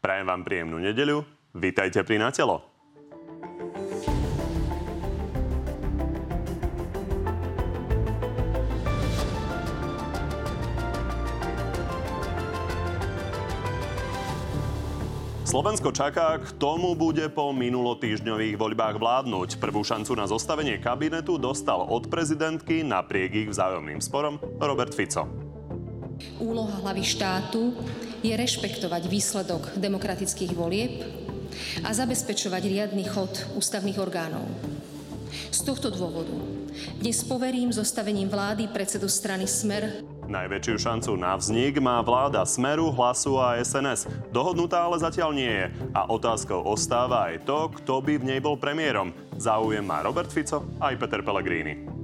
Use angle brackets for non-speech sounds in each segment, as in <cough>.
Prajem vám príjemnú nedeľu. Vítajte pri Natelo. Slovensko čaká, tomu bude po minulotýždňových voľbách vládnuť. Prvú šancu na zostavenie kabinetu dostal od prezidentky napriek ich vzájomným sporom Robert Fico. Úloha hlavy štátu je rešpektovať výsledok demokratických volieb a zabezpečovať riadny chod ústavných orgánov. Z tohto dôvodu dnes poverím zostavením vlády predsedu strany Smer Najväčšiu šancu na vznik má vláda Smeru, Hlasu a SNS. Dohodnutá ale zatiaľ nie je. A otázkou ostáva aj to, kto by v nej bol premiérom. Záujem má Robert Fico aj Peter Pellegrini.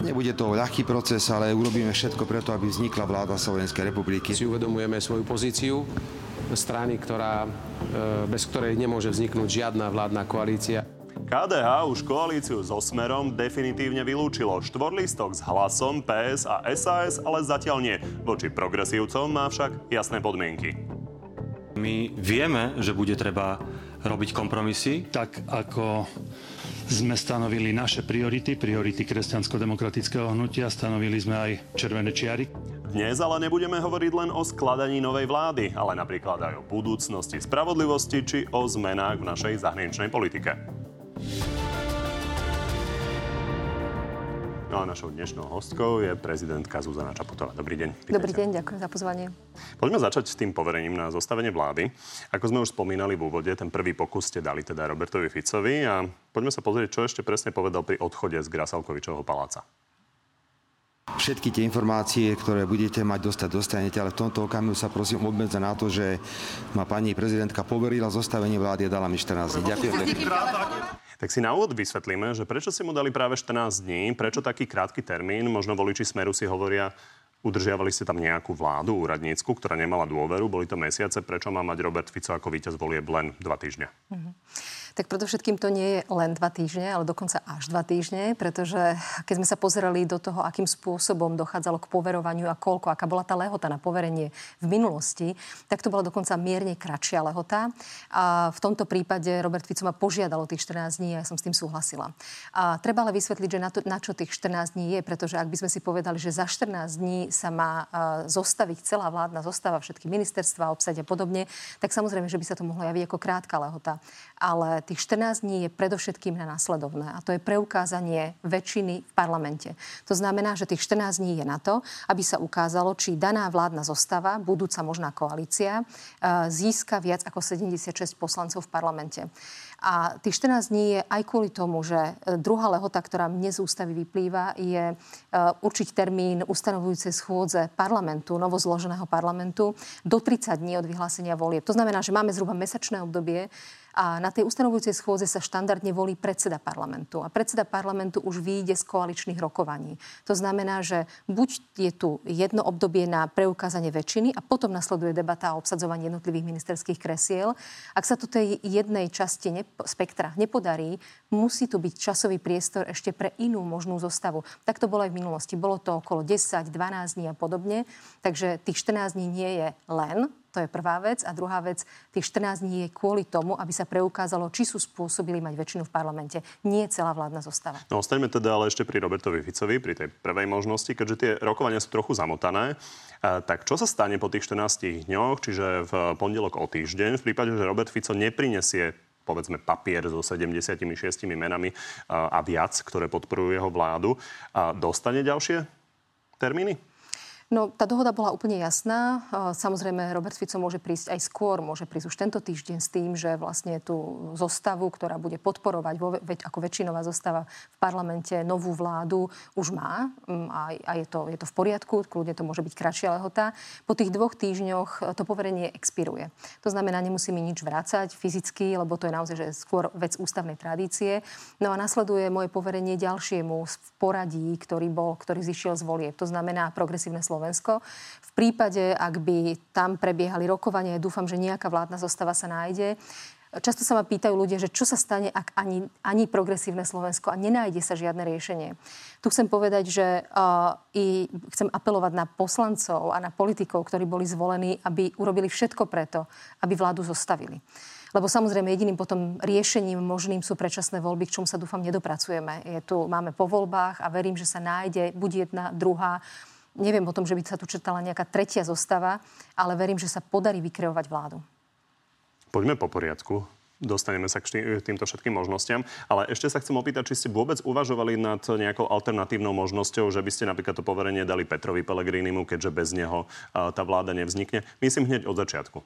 Nebude to ľahký proces, ale urobíme všetko preto, aby vznikla vláda Slovenskej republiky. Si uvedomujeme svoju pozíciu strany, ktorá, e, bez ktorej nemôže vzniknúť žiadna vládna koalícia. KDH už koalíciu so Smerom definitívne vylúčilo. Štvorlistok s hlasom PS a SAS ale zatiaľ nie. Voči progresívcom má však jasné podmienky. My vieme, že bude treba robiť kompromisy. Tak ako sme stanovili naše priority, priority kresťansko-demokratického hnutia, stanovili sme aj červené čiary. Dnes ale nebudeme hovoriť len o skladaní novej vlády, ale napríklad aj o budúcnosti spravodlivosti či o zmenách v našej zahraničnej politike. No a našou dnešnou hostkou je prezidentka Zuzana Čaputová. Dobrý deň. Pýtajte. Dobrý deň, ďakujem za pozvanie. Poďme začať s tým poverením na zostavenie vlády. Ako sme už spomínali v úvode, ten prvý pokus ste dali teda Robertovi Ficovi a poďme sa pozrieť, čo ešte presne povedal pri odchode z Grasalkovičovho paláca. Všetky tie informácie, ktoré budete mať dostať, dostanete, ale v tomto okamihu sa prosím obmedza na to, že ma pani prezidentka poverila zostavenie vlády a dala mi 14 dní. Ďakujem. Tak si na úvod vysvetlíme, že prečo si mu dali práve 14 dní, prečo taký krátky termín, možno voliči Smeru si hovoria, udržiavali ste tam nejakú vládu úradnícku, ktorá nemala dôveru, boli to mesiace, prečo má mať Robert Fico ako víťaz volieb len dva týždne? Mm-hmm. Tak predovšetkým to nie je len dva týždne, ale dokonca až dva týždne, pretože keď sme sa pozerali do toho, akým spôsobom dochádzalo k poverovaniu a koľko, aká bola tá lehota na poverenie v minulosti, tak to bola dokonca mierne kratšia lehota. A v tomto prípade Robert Fico ma požiadal o tých 14 dní a ja som s tým súhlasila. A treba ale vysvetliť, že na, to, na čo tých 14 dní je, pretože ak by sme si povedali, že za 14 dní sa má zostaviť celá vládna zostava, všetky ministerstva, obsať a podobne, tak samozrejme, že by sa to mohlo javiť ako krátka lehota. Ale tých 14 dní je predovšetkým na následovné a to je preukázanie väčšiny v parlamente. To znamená, že tých 14 dní je na to, aby sa ukázalo, či daná vládna zostava, budúca možná koalícia, e, získa viac ako 76 poslancov v parlamente. A tých 14 dní je aj kvôli tomu, že e, druhá lehota, ktorá mne z ústavy vyplýva, je e, určiť termín ustanovujúcej schôdze parlamentu, novozloženého parlamentu, do 30 dní od vyhlásenia volieb. To znamená, že máme zhruba mesačné obdobie, a na tej ustanovujúcej schôze sa štandardne volí predseda parlamentu. A predseda parlamentu už vyjde z koaličných rokovaní. To znamená, že buď je tu jedno obdobie na preukázanie väčšiny a potom nasleduje debata o obsadzovaní jednotlivých ministerských kresiel. Ak sa to tej jednej časti nepo, spektra nepodarí, musí tu byť časový priestor ešte pre inú možnú zostavu. Tak to bolo aj v minulosti. Bolo to okolo 10, 12 dní a podobne. Takže tých 14 dní nie je len to je prvá vec. A druhá vec, tých 14 dní je kvôli tomu, aby sa preukázalo, či sú spôsobili mať väčšinu v parlamente. Nie celá vládna zostava. No, ostaňme teda ale ešte pri Robertovi Ficovi, pri tej prvej možnosti, keďže tie rokovania sú trochu zamotané. A, tak čo sa stane po tých 14 dňoch, čiže v pondelok o týždeň, v prípade, že Robert Fico neprinesie povedzme papier so 76 menami a, a viac, ktoré podporujú jeho vládu, a dostane ďalšie termíny? No, tá dohoda bola úplne jasná. Samozrejme, Robert Fico môže prísť aj skôr, môže prísť už tento týždeň s tým, že vlastne tú zostavu, ktorá bude podporovať ako väčšinová zostava v parlamente novú vládu, už má mm, a, a je, to, je to v poriadku, kľudne to môže byť kratšia lehota. Po tých dvoch týždňoch to poverenie expiruje. To znamená, nemusíme nič vrácať fyzicky, lebo to je naozaj že skôr vec ústavnej tradície. No a nasleduje moje poverenie ďalšiemu v poradí, ktorý bol, ktorý zišiel z volie. To znamená progresívne Slovensko Slovensko. V prípade, ak by tam prebiehali rokovanie, dúfam, že nejaká vládna zostava sa nájde, Často sa ma pýtajú ľudia, že čo sa stane, ak ani, ani progresívne Slovensko a nenájde sa žiadne riešenie. Tu chcem povedať, že uh, i chcem apelovať na poslancov a na politikov, ktorí boli zvolení, aby urobili všetko preto, aby vládu zostavili. Lebo samozrejme jediným potom riešením možným sú predčasné voľby, k čomu sa dúfam nedopracujeme. Je tu, máme po voľbách a verím, že sa nájde buď jedna, druhá. Neviem o tom, že by sa tu četala nejaká tretia zostava, ale verím, že sa podarí vykreovať vládu. Poďme po poriadku. Dostaneme sa k týmto všetkým možnostiam. Ale ešte sa chcem opýtať, či ste vôbec uvažovali nad nejakou alternatívnou možnosťou, že by ste napríklad to poverenie dali Petrovi Pellegrinimu, keďže bez neho tá vláda nevznikne. Myslím hneď od začiatku.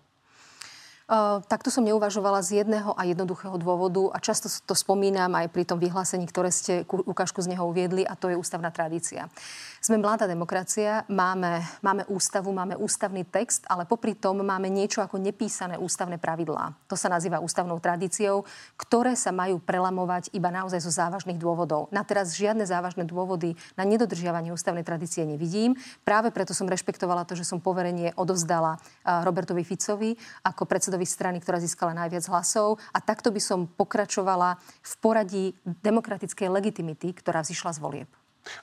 Uh, takto som neuvažovala z jedného a jednoduchého dôvodu a často to spomínam aj pri tom vyhlásení, ktoré ste ukážku z neho uviedli a to je ústavná tradícia. Sme mladá demokracia, máme, máme ústavu, máme ústavný text, ale popri tom máme niečo ako nepísané ústavné pravidlá. To sa nazýva ústavnou tradíciou, ktoré sa majú prelamovať iba naozaj zo závažných dôvodov. Na teraz žiadne závažné dôvody na nedodržiavanie ústavnej tradície nevidím. Práve preto som rešpektovala to, že som poverenie odovzdala Robertovi Ficovi ako predsedovi strany, ktorá získala najviac hlasov a takto by som pokračovala v poradí demokratickej legitimity, ktorá vzýšla z volieb.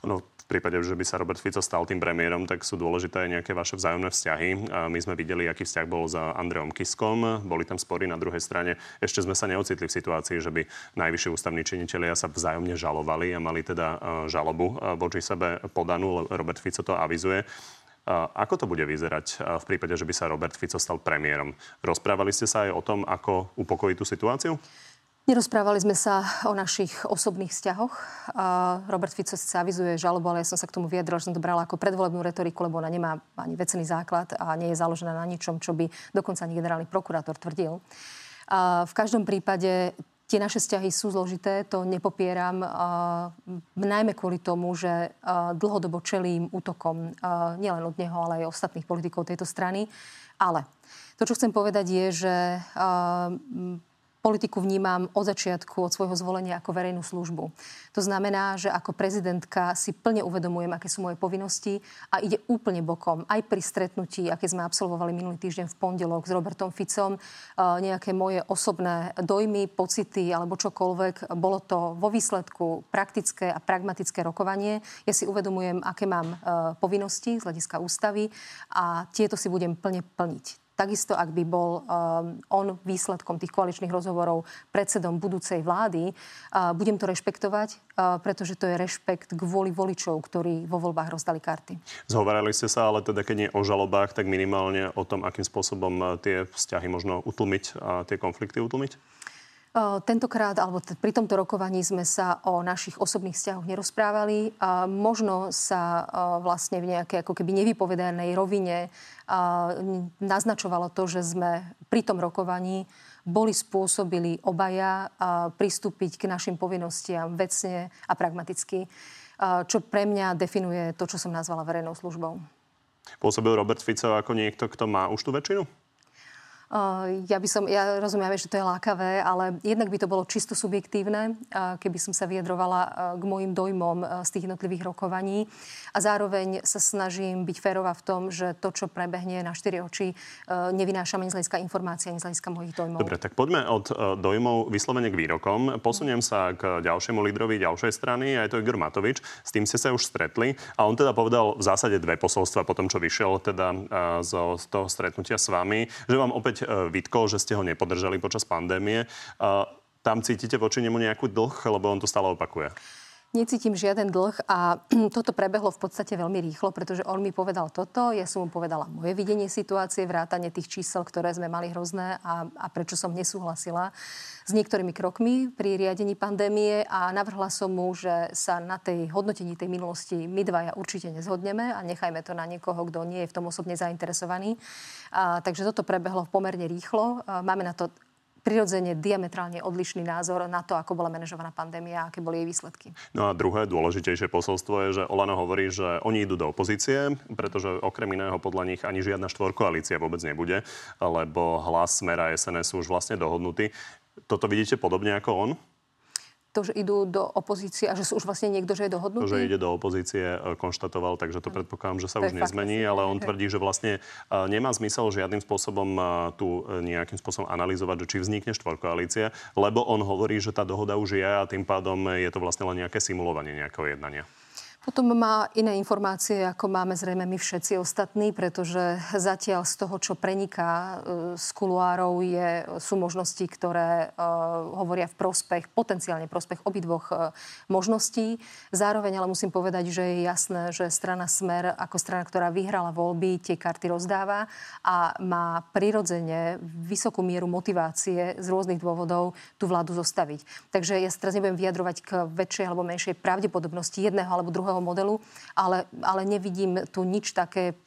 Ono v prípade, že by sa Robert Fico stal tým premiérom, tak sú dôležité aj nejaké vaše vzájomné vzťahy. My sme videli, aký vzťah bol za Andreom Kiskom. Boli tam spory na druhej strane. Ešte sme sa neocitli v situácii, že by najvyšší ústavní činitelia sa vzájomne žalovali a mali teda e, žalobu e, voči sebe podanú. Robert Fico to avizuje. Ako to bude vyzerať v prípade, že by sa Robert Fico stal premiérom? Rozprávali ste sa aj o tom, ako upokojiť tú situáciu? Nerozprávali sme sa o našich osobných vzťahoch. Robert Fico sa avizuje žalobu, ale ja som sa k tomu vyjadrila, že som to brala ako predvolebnú retoriku, lebo ona nemá ani vecený základ a nie je založená na ničom, čo by dokonca ani generálny prokurátor tvrdil. V každom prípade tie naše vzťahy sú zložité, to nepopieram, najmä kvôli tomu, že dlhodobo čelím útokom nielen od neho, ale aj ostatných politikov tejto strany. Ale to, čo chcem povedať, je, že politiku vnímam od začiatku, od svojho zvolenia ako verejnú službu. To znamená, že ako prezidentka si plne uvedomujem, aké sú moje povinnosti a ide úplne bokom. Aj pri stretnutí, aké sme absolvovali minulý týždeň v pondelok s Robertom Ficom, e, nejaké moje osobné dojmy, pocity alebo čokoľvek, bolo to vo výsledku praktické a pragmatické rokovanie. Ja si uvedomujem, aké mám e, povinnosti z hľadiska ústavy a tieto si budem plne plniť. Takisto, ak by bol um, on výsledkom tých koaličných rozhovorov predsedom budúcej vlády, uh, budem to rešpektovať, uh, pretože to je rešpekt kvôli voličov, ktorí vo voľbách rozdali karty. Zhovarali ste sa, ale teda keď nie o žalobách, tak minimálne o tom, akým spôsobom tie vzťahy možno utlmiť a tie konflikty utlmiť? Tentokrát, alebo t- pri tomto rokovaní sme sa o našich osobných vzťahoch nerozprávali. A možno sa vlastne v nejakej ako keby nevypovedanej rovine naznačovalo to, že sme pri tom rokovaní boli spôsobili obaja pristúpiť k našim povinnostiam vecne a pragmaticky, čo pre mňa definuje to, čo som nazvala verejnou službou. Pôsobil Robert Fico ako niekto, kto má už tú väčšinu? Ja by som, ja rozumiem, že to je lákavé, ale jednak by to bolo čisto subjektívne, keby som sa vyjadrovala k môjim dojmom z tých jednotlivých rokovaní. A zároveň sa snažím byť férová v tom, že to, čo prebehne na štyri oči, nevynášam ani z hľadiska informácií, ani z hľadiska mojich dojmov. Dobre, tak poďme od dojmov vyslovene k výrokom. Posuniem sa k ďalšiemu lídrovi ďalšej strany, aj to Igor Matovič. S tým ste sa už stretli a on teda povedal v zásade dve posolstva po tom, čo vyšiel teda zo, toho stretnutia s vami, že vám opäť vytkol, že ste ho nepodržali počas pandémie. Tam cítite voči nemu nejakú dlh, lebo on to stále opakuje? Necítim žiaden dlh a <clears throat> toto prebehlo v podstate veľmi rýchlo, pretože on mi povedal toto, ja som mu povedala moje videnie situácie, vrátanie tých čísel, ktoré sme mali hrozné a, a prečo som nesúhlasila s niektorými krokmi pri riadení pandémie a navrhla som mu, že sa na tej hodnotení tej minulosti my dvaja určite nezhodneme a nechajme to na niekoho, kto nie je v tom osobne zainteresovaný. A, takže toto prebehlo pomerne rýchlo. A, máme na to prirodzene diametrálne odlišný názor na to, ako bola manažovaná pandémia a aké boli jej výsledky. No a druhé dôležitejšie posolstvo je, že Olano hovorí, že oni idú do opozície, pretože okrem iného podľa nich ani žiadna štvorkoalícia vôbec nebude, lebo hlas Smera SNS sú už vlastne dohodnutí. Toto vidíte podobne ako on? To, že idú do opozície a že sú už vlastne niekto, že je dohodnutý? To, že ide do opozície, e, konštatoval, takže to predpokladám, že sa to už nezmení, ale on tvrdí, že vlastne e, nemá zmysel žiadnym spôsobom e, tu nejakým spôsobom analyzovať, že či vznikne štvorkoalícia, lebo on hovorí, že tá dohoda už je a tým pádom je to vlastne len nejaké simulovanie nejakého jednania. Potom má iné informácie, ako máme zrejme my všetci ostatní, pretože zatiaľ z toho, čo preniká e, z kuluárov, je, sú možnosti, ktoré uh, hovoria v prospech, potenciálne prospech obidvoch uh, možností. Zároveň ale musím povedať, že je jasné, že strana Smer ako strana, ktorá vyhrala voľby, tie karty rozdáva a má prirodzene vysokú mieru motivácie z rôznych dôvodov tú vládu zostaviť. Takže ja teraz nebudem vyjadrovať k väčšej alebo menšej pravdepodobnosti jedného alebo druhého nového modelu, ale, ale nevidím tu nič také.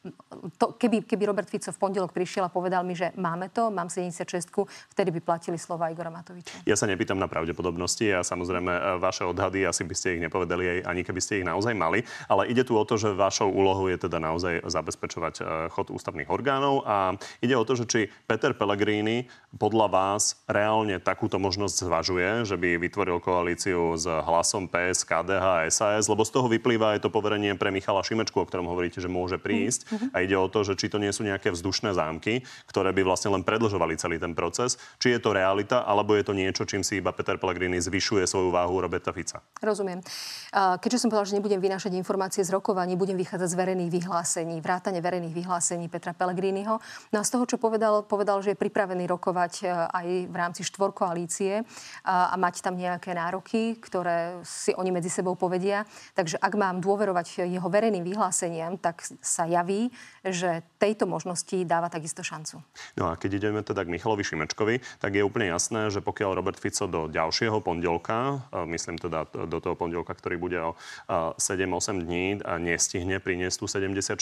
To, keby, keby Robert Fico v pondelok prišiel a povedal mi, že máme to, mám 76, vtedy by platili slova Igora Matoviča. Ja sa nepýtam na pravdepodobnosti a samozrejme e, vaše odhady asi by ste ich nepovedali, ani keby ste ich naozaj mali, ale ide tu o to, že vašou úlohou je teda naozaj zabezpečovať e, chod ústavných orgánov a ide o to, že či Peter Pellegrini podľa vás reálne takúto možnosť zvažuje, že by vytvoril koalíciu s hlasom PS, KDH a SAS, lebo z toho vyplýva vyplýva aj to poverenie pre Michala Šimečku, o ktorom hovoríte, že môže prísť. Mm-hmm. A ide o to, že či to nie sú nejaké vzdušné zámky, ktoré by vlastne len predlžovali celý ten proces. Či je to realita, alebo je to niečo, čím si iba Peter Pellegrini zvyšuje svoju váhu Roberta Fica. Rozumiem. Keďže som povedal, že nebudem vynášať informácie z rokovaní, budem vychádzať z verejných vyhlásení, vrátane verejných vyhlásení Petra Pellegriniho. No a z toho, čo povedal, povedal, že je pripravený rokovať e, aj v rámci štvorkoalície a mať tam nejaké nároky, ktoré si oni medzi sebou povedia. Takže ak má mám dôverovať jeho verejným vyhláseniam, tak sa javí, že tejto možnosti dáva takisto šancu. No a keď ideme teda k Michalovi Šimečkovi, tak je úplne jasné, že pokiaľ Robert Fico do ďalšieho pondelka, myslím teda do toho pondelka, ktorý bude o 7-8 dní a nestihne priniesť tú 76,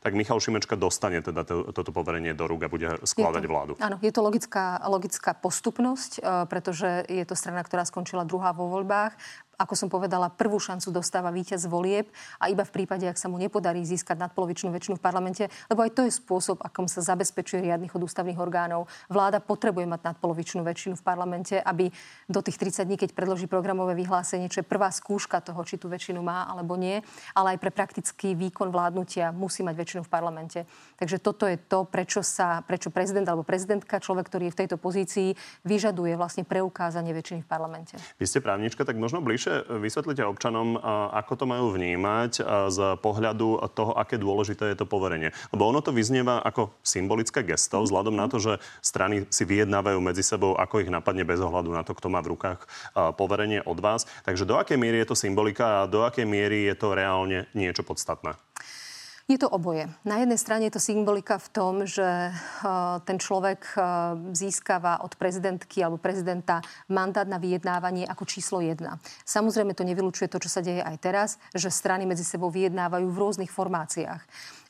tak Michal Šimečka dostane teda to, toto poverenie do rúk a bude skladať vládu. Áno, je to logická, logická postupnosť, e, pretože je to strana, ktorá skončila druhá vo voľbách ako som povedala, prvú šancu dostáva víťaz volieb a iba v prípade, ak sa mu nepodarí získať nadpolovičnú väčšinu v parlamente, lebo aj to je spôsob, akom sa zabezpečuje riadnych od ústavných orgánov. Vláda potrebuje mať nadpolovičnú väčšinu v parlamente, aby do tých 30 dní, keď predloží programové vyhlásenie, čo je prvá skúška toho, či tú väčšinu má alebo nie, ale aj pre praktický výkon vládnutia musí mať väčšinu v parlamente. Takže toto je to, prečo sa, prečo prezident alebo prezidentka, človek, ktorý je v tejto pozícii, vyžaduje vlastne preukázanie väčšiny v parlamente. Vy ste právnička, tak možno bližšie bližšie vysvetlite občanom, ako to majú vnímať z pohľadu toho, aké dôležité je to poverenie. Lebo ono to vyznieva ako symbolické gesto, vzhľadom na to, že strany si vyjednávajú medzi sebou, ako ich napadne bez ohľadu na to, kto má v rukách poverenie od vás. Takže do akej miery je to symbolika a do akej miery je to reálne niečo podstatné? Je to oboje. Na jednej strane je to symbolika v tom, že eh, ten človek eh, získava od prezidentky alebo prezidenta mandát na vyjednávanie ako číslo jedna. Samozrejme to nevylučuje to, čo sa deje aj teraz, že strany medzi sebou vyjednávajú v rôznych formáciách.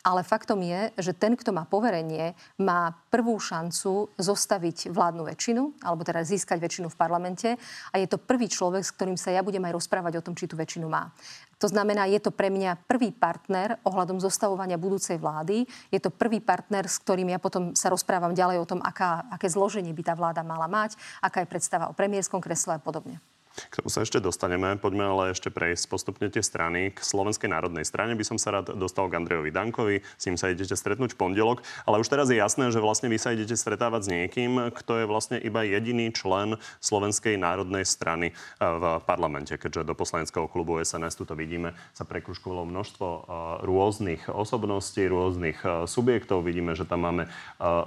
Ale faktom je, že ten, kto má poverenie, má prvú šancu zostaviť vládnu väčšinu, alebo teda získať väčšinu v parlamente. A je to prvý človek, s ktorým sa ja budem aj rozprávať o tom, či tú väčšinu má. To znamená, je to pre mňa prvý partner ohľadom zostavovania budúcej vlády. Je to prvý partner, s ktorým ja potom sa rozprávam ďalej o tom, aká, aké zloženie by tá vláda mala mať, aká je predstava o premiérskom kresle a podobne. K tomu sa ešte dostaneme. Poďme ale ešte prejsť postupne tie strany. K Slovenskej národnej strane by som sa rád dostal k Andrejovi Dankovi. S ním sa idete stretnúť v pondelok. Ale už teraz je jasné, že vlastne vy sa idete stretávať s niekým, kto je vlastne iba jediný člen Slovenskej národnej strany eh, v parlamente. Keďže do poslaneckého klubu SNS, tu to vidíme, sa prekruškovalo množstvo eh, rôznych osobností, rôznych eh, subjektov. Vidíme, že tam máme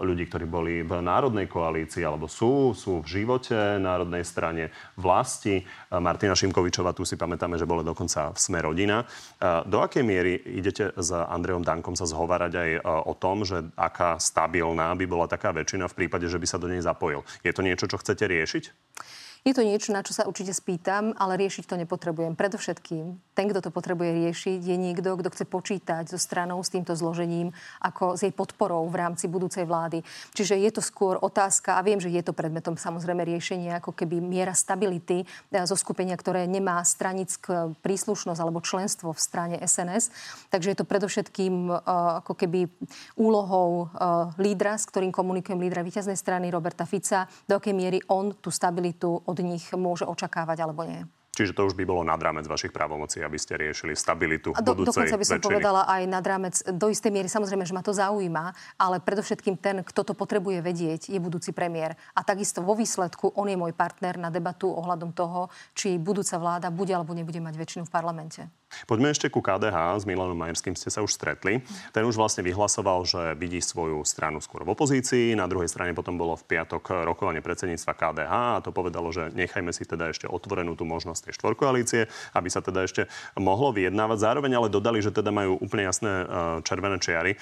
ľudí, ktorí boli v národnej koalícii alebo sú, sú v živote národnej strane vlasti Martina Šimkovičová, tu si pamätáme, že bola dokonca v Sme rodina. Do akej miery idete s Andrejom Dankom sa zhovárať aj e, o tom, že aká stabilná by bola taká väčšina v prípade, že by sa do nej zapojil? Je to niečo, čo chcete riešiť? Je to niečo, na čo sa určite spýtam, ale riešiť to nepotrebujem. Predovšetkým, ten, kto to potrebuje riešiť, je niekto, kto chce počítať so stranou s týmto zložením, ako s jej podporou v rámci budúcej vlády. Čiže je to skôr otázka, a viem, že je to predmetom samozrejme riešenia, ako keby miera stability e, zo skupenia, ktoré nemá stranickú príslušnosť alebo členstvo v strane SNS. Takže je to predovšetkým e, ako keby úlohou e, lídra, s ktorým komunikujem lídra víťaznej strany Roberta Fica, do akej miery on tú stabilitu od nich môže očakávať alebo nie. Čiže to už by bolo nad rámec vašich právomocí, aby ste riešili stabilitu do, budúcej Dokonca by som väčšiny. povedala aj nad rámec, do istej miery samozrejme, že ma to zaujíma, ale predovšetkým ten, kto to potrebuje vedieť, je budúci premiér. A takisto vo výsledku on je môj partner na debatu ohľadom toho, či budúca vláda bude alebo nebude mať väčšinu v parlamente. Poďme ešte ku KDH. S Milanom Majerským ste sa už stretli. Ten už vlastne vyhlasoval, že vidí svoju stranu skôr v opozícii. Na druhej strane potom bolo v piatok rokovanie predsedníctva KDH a to povedalo, že nechajme si teda ešte otvorenú tú možnosť tej štvorkoalície, aby sa teda ešte mohlo vyjednávať. Zároveň ale dodali, že teda majú úplne jasné e, červené čiary e,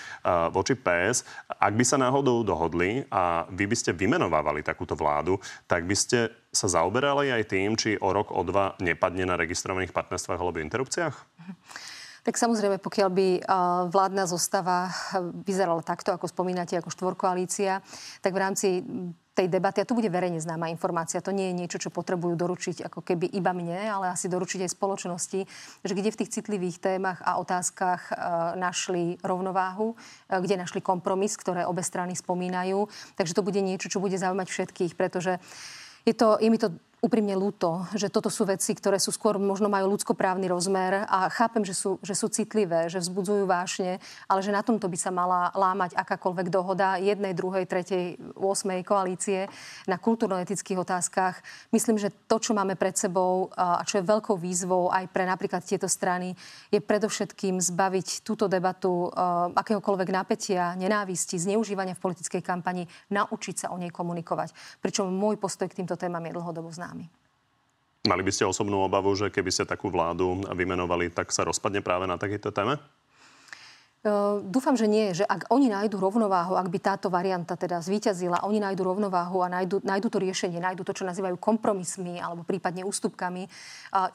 voči PS. Ak by sa náhodou dohodli a vy by ste vymenovávali takúto vládu, tak by ste sa zaoberali aj tým, či o rok, o dva nepadne na registrovaných partnerstvách alebo interrupciách? Tak samozrejme, pokiaľ by vládna zostava vyzerala takto, ako spomínate, ako štvorkoalícia, tak v rámci tej debaty, a tu bude verejne známa informácia, to nie je niečo, čo potrebujú doručiť ako keby iba mne, ale asi doručiť aj spoločnosti, že kde v tých citlivých témach a otázkach našli rovnováhu, kde našli kompromis, ktoré obe strany spomínajú. Takže to bude niečo, čo bude zaujímať všetkých, pretože je, to, je mi to úprimne ľúto, že toto sú veci, ktoré sú skôr možno majú ľudskoprávny rozmer a chápem, že sú, že sú citlivé, že vzbudzujú vášne, ale že na tomto by sa mala lámať akákoľvek dohoda jednej, druhej, tretej, 8. koalície na kultúrno-etických otázkach. Myslím, že to, čo máme pred sebou a čo je veľkou výzvou aj pre napríklad tieto strany, je predovšetkým zbaviť túto debatu akéhokoľvek napätia, nenávisti, zneužívania v politickej kampani, naučiť sa o nej komunikovať. Pričom môj postoj k týmto témam je dlhodobo známy nami. Mali by ste osobnú obavu, že keby ste takú vládu vymenovali, tak sa rozpadne práve na takejto téme? Uh, dúfam, že nie, že ak oni nájdu rovnováhu, ak by táto varianta teda zvíťazila, oni nájdu rovnováhu a nájdu, nájdu to riešenie, nájdu to, čo nazývajú kompromismi alebo prípadne ústupkami,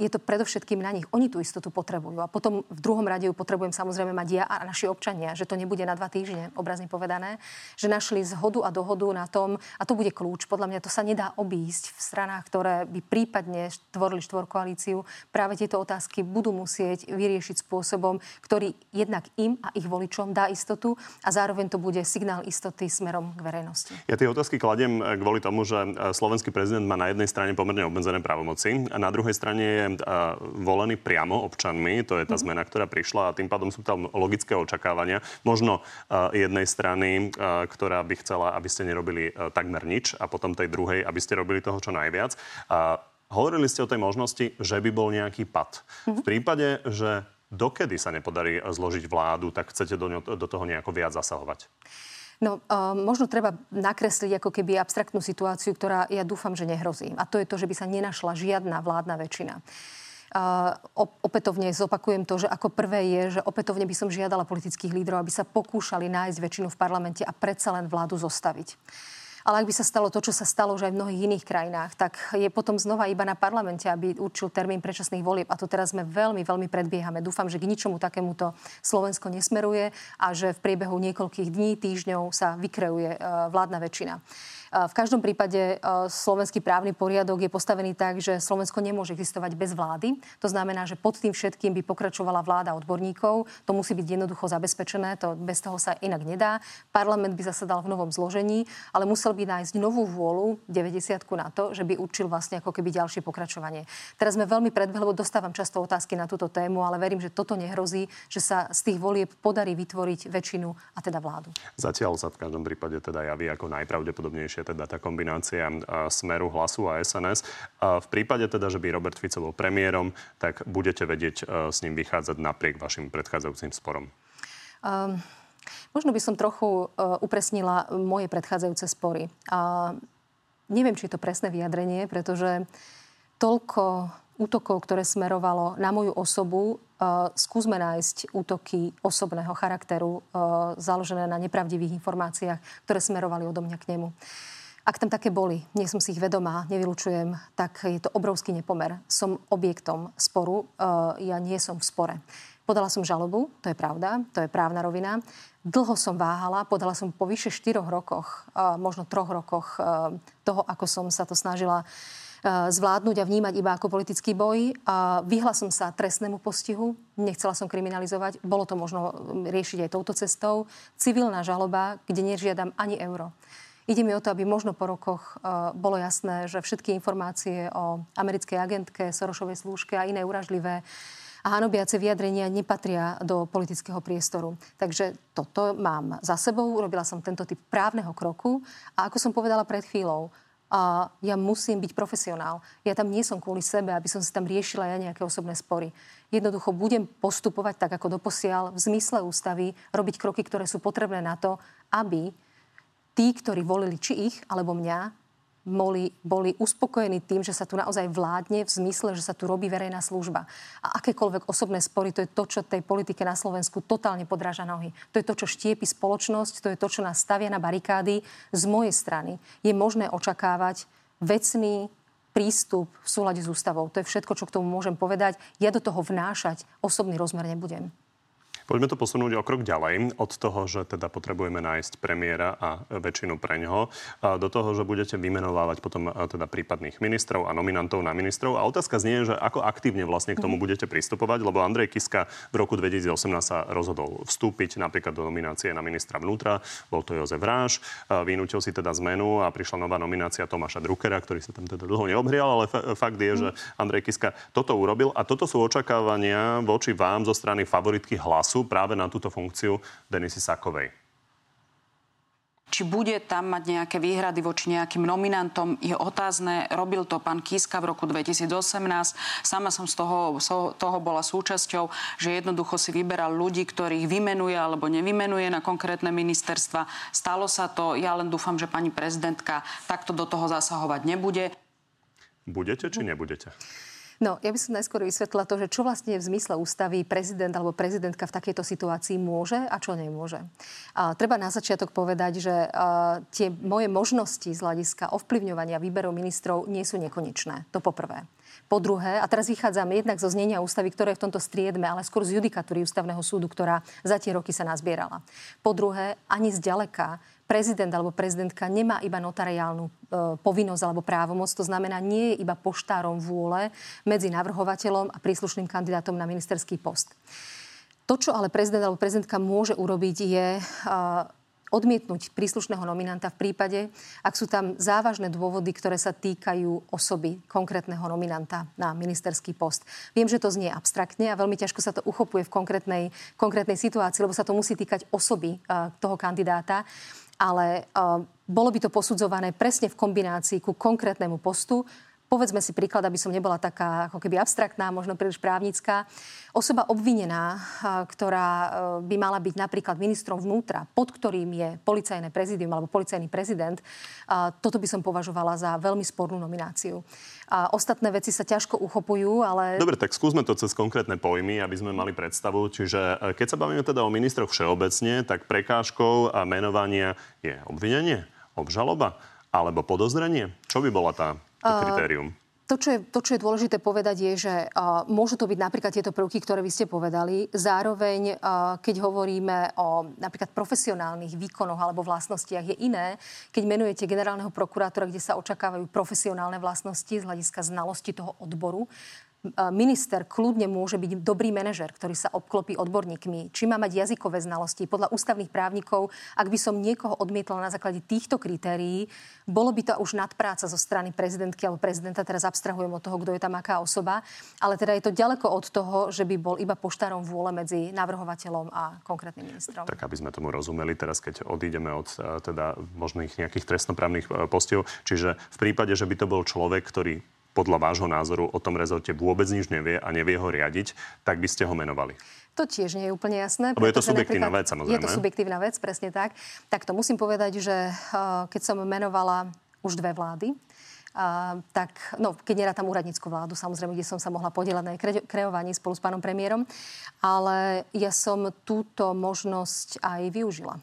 je to predovšetkým na nich. Oni tú istotu potrebujú. A potom v druhom rade ju potrebujem samozrejme mať ja a naši občania, že to nebude na dva týždne, obrazne povedané, že našli zhodu a dohodu na tom, a to bude kľúč. Podľa mňa to sa nedá obísť v stranách, ktoré by prípadne tvorili štvorkoalíciu. Práve tieto otázky budú musieť vyriešiť spôsobom, ktorý jednak im a ich voličom dá istotu a zároveň to bude signál istoty smerom k verejnosti. Ja tie otázky kladiem eh, kvôli tomu, že eh, slovenský prezident má na jednej strane pomerne obmedzené právomoci a na druhej strane je eh, volený priamo občanmi. To je tá mm-hmm. zmena, ktorá prišla a tým pádom sú tam logické očakávania. Možno jednej strany, ktorá by chcela, aby ste nerobili takmer nič a potom tej druhej, aby ste robili toho čo najviac. Hovorili ste o tej možnosti, že by bol nejaký pad. Mm-hmm. V prípade, že dokedy sa nepodarí zložiť vládu, tak chcete do, ňo, do toho nejako viac zasahovať? No, uh, možno treba nakresliť ako keby abstraktnú situáciu, ktorá ja dúfam, že nehrozí. A to je to, že by sa nenašla žiadna vládna väčšina. Uh, opätovne zopakujem to, že ako prvé je, že opätovne by som žiadala politických lídrov, aby sa pokúšali nájsť väčšinu v parlamente a predsa len vládu zostaviť. Ale ak by sa stalo to, čo sa stalo už aj v mnohých iných krajinách, tak je potom znova iba na parlamente, aby určil termín predčasných volieb. A to teraz sme veľmi, veľmi predbiehame. Dúfam, že k ničomu takémuto Slovensko nesmeruje a že v priebehu niekoľkých dní, týždňov sa vykreuje e, vládna väčšina. V každom prípade e, slovenský právny poriadok je postavený tak, že Slovensko nemôže existovať bez vlády. To znamená, že pod tým všetkým by pokračovala vláda odborníkov. To musí byť jednoducho zabezpečené, to bez toho sa inak nedá. Parlament by zasadal v novom zložení, ale musel by nájsť novú vôľu 90 na to, že by určil vlastne ako keby ďalšie pokračovanie. Teraz sme veľmi predbehli, dostávam často otázky na túto tému, ale verím, že toto nehrozí, že sa z tých volieb podarí vytvoriť väčšinu a teda vládu. Zatiaľ sa v každom prípade teda javí ako najpravdepodobnejšie najlepšie teda tá kombinácia smeru hlasu a SNS. V prípade teda, že by Robert Fico bol premiérom, tak budete vedieť s ním vychádzať napriek vašim predchádzajúcim sporom. Um, možno by som trochu uh, upresnila moje predchádzajúce spory. Uh, neviem, či je to presné vyjadrenie, pretože toľko útokov, ktoré smerovalo na moju osobu, skúsme nájsť útoky osobného charakteru, uh, založené na nepravdivých informáciách, ktoré smerovali odo mňa k nemu. Ak tam také boli, nie som si ich vedomá, nevylučujem, tak je to obrovský nepomer. Som objektom sporu, uh, ja nie som v spore. Podala som žalobu, to je pravda, to je právna rovina. Dlho som váhala, podala som po vyše 4 rokoch, možno 3 rokoch toho, ako som sa to snažila zvládnuť a vnímať iba ako politický boj. Vyhla som sa trestnému postihu, nechcela som kriminalizovať, bolo to možno riešiť aj touto cestou. Civilná žaloba, kde nežiadam ani euro. Ide mi o to, aby možno po rokoch uh, bolo jasné, že všetky informácie o americkej agentke, Sorošovej slúžke a iné uražlivé a hanobiace vyjadrenia nepatria do politického priestoru. Takže toto mám za sebou, urobila som tento typ právneho kroku a ako som povedala pred chvíľou, a ja musím byť profesionál. Ja tam nie som kvôli sebe, aby som si tam riešila ja nejaké osobné spory. Jednoducho budem postupovať tak, ako doposiaľ, v zmysle ústavy, robiť kroky, ktoré sú potrebné na to, aby tí, ktorí volili či ich, alebo mňa, boli, boli uspokojení tým, že sa tu naozaj vládne v zmysle, že sa tu robí verejná služba. A akékoľvek osobné spory, to je to, čo tej politike na Slovensku totálne podráža nohy. To je to, čo štiepi spoločnosť, to je to, čo nás stavia na barikády. Z mojej strany je možné očakávať vecný prístup v súlade s ústavou. To je všetko, čo k tomu môžem povedať. Ja do toho vnášať osobný rozmer nebudem. Poďme to posunúť o krok ďalej od toho, že teda potrebujeme nájsť premiéra a väčšinu pre ňoho, do toho, že budete vymenovávať potom teda prípadných ministrov a nominantov na ministrov. A otázka znie, že ako aktívne vlastne k tomu mhm. budete pristupovať, lebo Andrej Kiska v roku 2018 sa rozhodol vstúpiť napríklad do nominácie na ministra vnútra, bol to Jozef Ráš, vynútil si teda zmenu a prišla nová nominácia Tomáša Druckera, ktorý sa tam teda dlho neobhrial, ale fakt je, že mhm. Andrej Kiska toto urobil a toto sú očakávania voči vám zo strany favoritky hlasu sú práve na túto funkciu Denisy Sakovej či bude tam mať nejaké výhrady voči nejakým nominantom, je otázne. Robil to pán Kiska v roku 2018. Sama som z toho, z toho bola súčasťou, že jednoducho si vyberal ľudí, ktorých vymenuje alebo nevymenuje na konkrétne ministerstva. Stalo sa to. Ja len dúfam, že pani prezidentka takto do toho zasahovať nebude. Budete či nebudete? No, ja by som najskôr vysvetlila to, že čo vlastne v zmysle ústavy prezident alebo prezidentka v takejto situácii môže a čo nemôže. A treba na začiatok povedať, že a, tie moje možnosti z hľadiska ovplyvňovania výberov ministrov nie sú nekonečné. To poprvé. Po druhé, a teraz vychádzame jednak zo znenia ústavy, ktoré v tomto striedme, ale skôr z judikatúry ústavného súdu, ktorá za tie roky sa nazbierala. Po druhé, ani zďaleka prezident alebo prezidentka nemá iba notariálnu e, povinnosť alebo právomoc. To znamená, nie je iba poštárom vôle medzi navrhovateľom a príslušným kandidátom na ministerský post. To, čo ale prezident alebo prezidentka môže urobiť, je e, odmietnúť príslušného nominanta v prípade, ak sú tam závažné dôvody, ktoré sa týkajú osoby konkrétneho nominanta na ministerský post. Viem, že to znie abstraktne a veľmi ťažko sa to uchopuje v konkrétnej, konkrétnej situácii, lebo sa to musí týkať osoby uh, toho kandidáta ale uh, bolo by to posudzované presne v kombinácii ku konkrétnemu postu. Povedzme si príklad, aby som nebola taká ako keby abstraktná, možno príliš právnická. Osoba obvinená, ktorá e, by mala byť napríklad ministrom vnútra, pod ktorým je policajné prezidium alebo policajný prezident, toto by som považovala za veľmi spornú nomináciu. A ostatné veci sa ťažko uchopujú, ale... Dobre, tak skúsme to cez konkrétne pojmy, aby sme mali predstavu. Čiže e, keď sa bavíme teda o ministroch všeobecne, tak prekážkou a menovania je obvinenie, obžaloba alebo podozrenie? Čo by bola tá to kritérium? To čo, je, to, čo je dôležité povedať, je, že uh, môžu to byť napríklad tieto prvky, ktoré vy ste povedali. Zároveň, uh, keď hovoríme o napríklad profesionálnych výkonoch alebo vlastnostiach, je iné, keď menujete generálneho prokurátora, kde sa očakávajú profesionálne vlastnosti z hľadiska znalosti toho odboru minister kľudne môže byť dobrý manažer, ktorý sa obklopí odborníkmi, či má mať jazykové znalosti. Podľa ústavných právnikov, ak by som niekoho odmietla na základe týchto kritérií, bolo by to už nadpráca zo strany prezidentky alebo prezidenta. Teraz abstrahujem od toho, kto je tam aká osoba. Ale teda je to ďaleko od toho, že by bol iba poštárom vôle medzi navrhovateľom a konkrétnym ministrom. Tak aby sme tomu rozumeli, teraz keď odídeme od e, teda možných nejakých trestnoprávnych e, postov, čiže v prípade, že by to bol človek, ktorý podľa vášho názoru o tom rezorte vôbec nič nevie a nevie ho riadiť, tak by ste ho menovali. To tiež nie je úplne jasné. Lebo je to subjektívna vec, samozrejme. Je to subjektívna vec, presne tak. Tak to musím povedať, že uh, keď som menovala už dve vlády, Uh, tak, no, keď nerátam úradnícku vládu, samozrejme, kde som sa mohla podielať na kre- kreovaní spolu s pánom premiérom, ale ja som túto možnosť aj využila.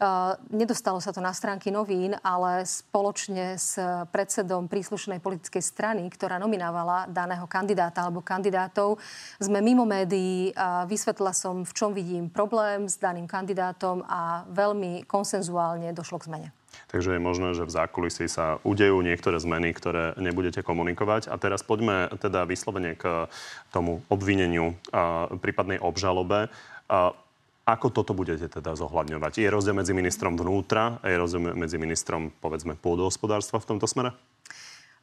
Uh, nedostalo sa to na stránky novín, ale spoločne s predsedom príslušnej politickej strany, ktorá nominávala daného kandidáta alebo kandidátov, sme mimo médií a vysvetlila som, v čom vidím problém s daným kandidátom a veľmi konsenzuálne došlo k zmene. Takže je možné, že v zákulisí sa udejú niektoré zmeny, ktoré nebudete komunikovať. A teraz poďme teda vyslovene k tomu obvineniu a prípadnej obžalobe. A Ako toto budete teda zohľadňovať? Je rozdiel medzi ministrom vnútra a je rozdiel medzi ministrom, povedzme, pôdohospodárstva v tomto smere?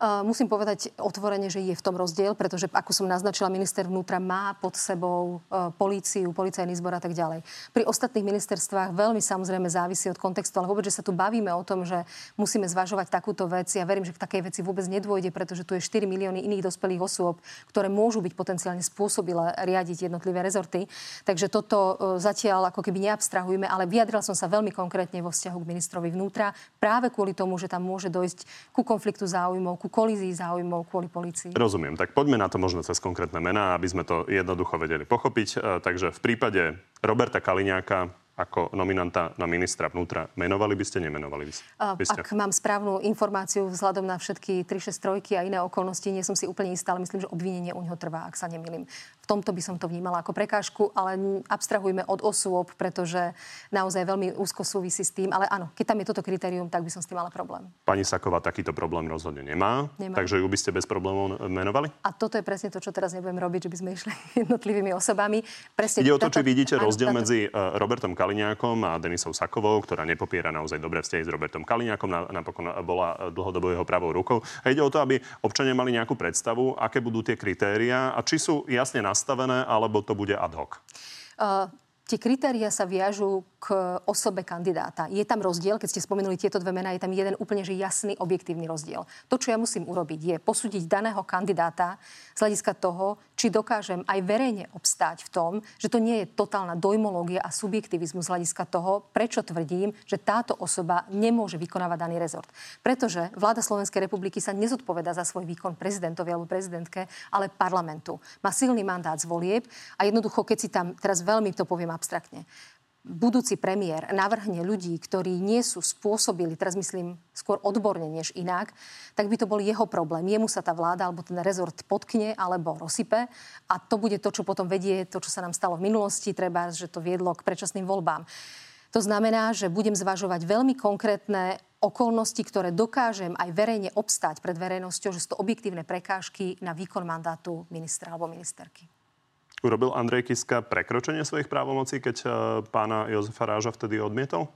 Musím povedať otvorene, že je v tom rozdiel, pretože ako som naznačila, minister vnútra má pod sebou e, políciu, policajný zbor a tak ďalej. Pri ostatných ministerstvách veľmi samozrejme závisí od kontextu, ale vôbec, že sa tu bavíme o tom, že musíme zvažovať takúto vec. Ja verím, že k takej veci vôbec nedôjde, pretože tu je 4 milióny iných dospelých osôb, ktoré môžu byť potenciálne spôsobile riadiť jednotlivé rezorty. Takže toto e, zatiaľ ako keby neabstrahujeme, ale vyjadrila som sa veľmi konkrétne vo vzťahu k ministrovi vnútra práve kvôli tomu, že tam môže dojsť ku konfliktu záujmov, ku kolízii záujmov kvôli policii. Rozumiem. Tak poďme na to možno cez konkrétne mená, aby sme to jednoducho vedeli pochopiť. E, takže v prípade Roberta Kaliňáka ako nominanta na ministra vnútra menovali by ste, nemenovali by ste? by ste? Ak mám správnu informáciu vzhľadom na všetky 363 a iné okolnosti, nie som si úplne istá, ale myslím, že obvinenie u neho trvá, ak sa nemýlim. Tomto by som to vnímala ako prekážku, ale abstrahujme od osôb, pretože naozaj veľmi úzko súvisí s tým. Ale áno, keď tam je toto kritérium, tak by som s tým mala problém. Pani Saková takýto problém rozhodne nemá, nemá. takže ju by ste bez problémov menovali? A toto je presne to, čo teraz nebudem robiť, že by sme <laughs> išli jednotlivými osobami. Presne Ide o to, či vidíte rozdiel medzi e, Robertom Kaliňákom a Denisou Sakovou, ktorá nepopiera naozaj dobré vzťahy s Robertom Kaliňákom, napokon bola dlhodobo jeho pravou rukou. A ide o to, aby občania mali nejakú predstavu, aké budú tie kritéria a či sú jasne nastavené, alebo to bude ad hoc? Tie kritéria sa viažú k osobe kandidáta. Je tam rozdiel, keď ste spomenuli tieto dve mená, je tam jeden úplne že jasný, objektívny rozdiel. To, čo ja musím urobiť, je posúdiť daného kandidáta z hľadiska toho, či dokážem aj verejne obstáť v tom, že to nie je totálna dojmológia a subjektivizmus z hľadiska toho, prečo tvrdím, že táto osoba nemôže vykonávať daný rezort. Pretože vláda Slovenskej republiky sa nezodpoveda za svoj výkon prezidentovi alebo prezidentke, ale parlamentu. Má silný mandát z volieb a jednoducho, keď si tam, teraz veľmi to poviem abstraktne, budúci premiér navrhne ľudí, ktorí nie sú spôsobili, teraz myslím skôr odborne než inak, tak by to bol jeho problém. Jemu sa tá vláda alebo ten rezort potkne alebo rozsype a to bude to, čo potom vedie to, čo sa nám stalo v minulosti, treba, že to viedlo k predčasným voľbám. To znamená, že budem zvažovať veľmi konkrétne okolnosti, ktoré dokážem aj verejne obstať pred verejnosťou, že sú to objektívne prekážky na výkon mandátu ministra alebo ministerky. Urobil Andrej Kiska prekročenie svojich právomocí, keď e, pána Jozefa Ráža vtedy odmietol?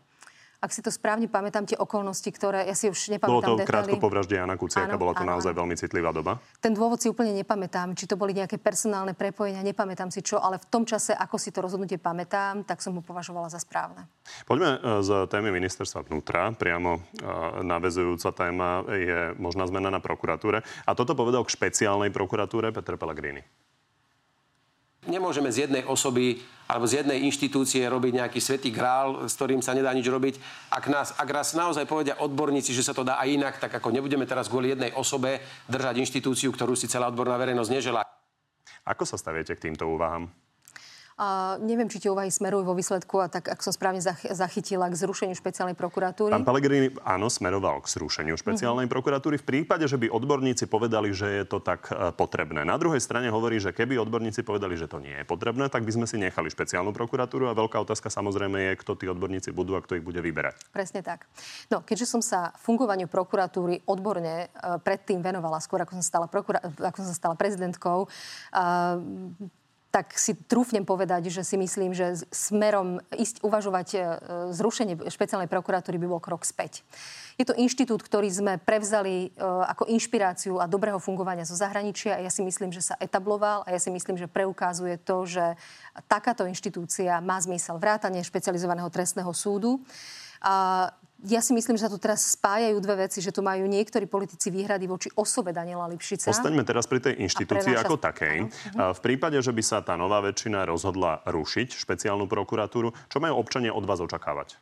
Ak si to správne pamätám, tie okolnosti, ktoré ja si už nepamätám Bolo to detaily. krátko po vražde Jana Kuciaka, áno, bola to áno, naozaj áno. veľmi citlivá doba. Ten dôvod si úplne nepamätám, či to boli nejaké personálne prepojenia, nepamätám si čo, ale v tom čase, ako si to rozhodnutie pamätám, tak som ho považovala za správne. Poďme e, z témy ministerstva vnútra. Priamo uh, navezujúca téma je možná zmena na prokuratúre. A toto povedal k špeciálnej prokuratúre Peter Pellegrini. Nemôžeme z jednej osoby alebo z jednej inštitúcie robiť nejaký svetý grál, s ktorým sa nedá nič robiť. Ak nás, ak raz naozaj povedia odborníci, že sa to dá aj inak, tak ako nebudeme teraz kvôli jednej osobe držať inštitúciu, ktorú si celá odborná verejnosť nežela. Ako sa staviete k týmto úvahám? A neviem, či tie úvahy smerujú vo výsledku a tak, ak som správne zachytila, k zrušeniu špeciálnej prokuratúry. Pán Pellegrini, áno, smeroval k zrušeniu špeciálnej mm-hmm. prokuratúry v prípade, že by odborníci povedali, že je to tak e, potrebné. Na druhej strane hovorí, že keby odborníci povedali, že to nie je potrebné, tak by sme si nechali špeciálnu prokuratúru a veľká otázka samozrejme je, kto tí odborníci budú a kto ich bude vyberať. Presne tak. No, keďže som sa fungovaniu prokuratúry odborne e, predtým venovala, skôr ako som stala, prokura- ako som stala prezidentkou, uh, tak si trúfnem povedať, že si myslím, že smerom ísť uvažovať e, zrušenie špeciálnej prokuratúry by bol krok späť. Je to inštitút, ktorý sme prevzali e, ako inšpiráciu a dobrého fungovania zo zahraničia a ja si myslím, že sa etabloval a ja si myslím, že preukazuje to, že takáto inštitúcia má zmysel vrátanie špecializovaného trestného súdu. A ja si myslím, že sa tu teraz spájajú dve veci, že tu majú niektorí politici výhrady voči osobe Daniela Lipšica. Ostaňme teraz pri tej inštitúcii ako takej. Áno. V prípade, že by sa tá nová väčšina rozhodla rušiť špeciálnu prokuratúru, čo majú občania od vás očakávať?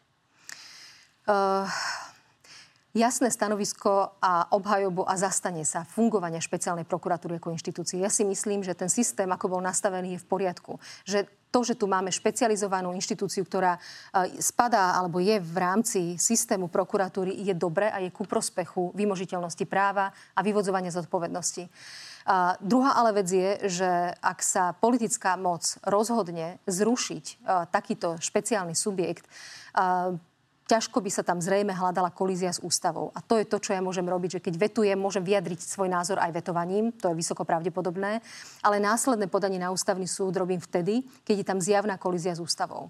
Uh, jasné stanovisko a obhajobu a zastanie sa fungovania špeciálnej prokuratúry ako inštitúcie. Ja si myslím, že ten systém, ako bol nastavený, je v poriadku. Že to, že tu máme špecializovanú inštitúciu, ktorá e, spadá alebo je v rámci systému prokuratúry, je dobre a je ku prospechu vymožiteľnosti práva a vyvodzovania zodpovednosti. A druhá ale vec je, že ak sa politická moc rozhodne zrušiť uh, takýto špeciálny subjekt, uh, ťažko by sa tam zrejme hľadala kolízia s ústavou. A to je to, čo ja môžem robiť, že keď vetujem, môžem vyjadriť svoj názor aj vetovaním, to je vysoko pravdepodobné, ale následné podanie na ústavný súd robím vtedy, keď je tam zjavná kolízia s ústavou.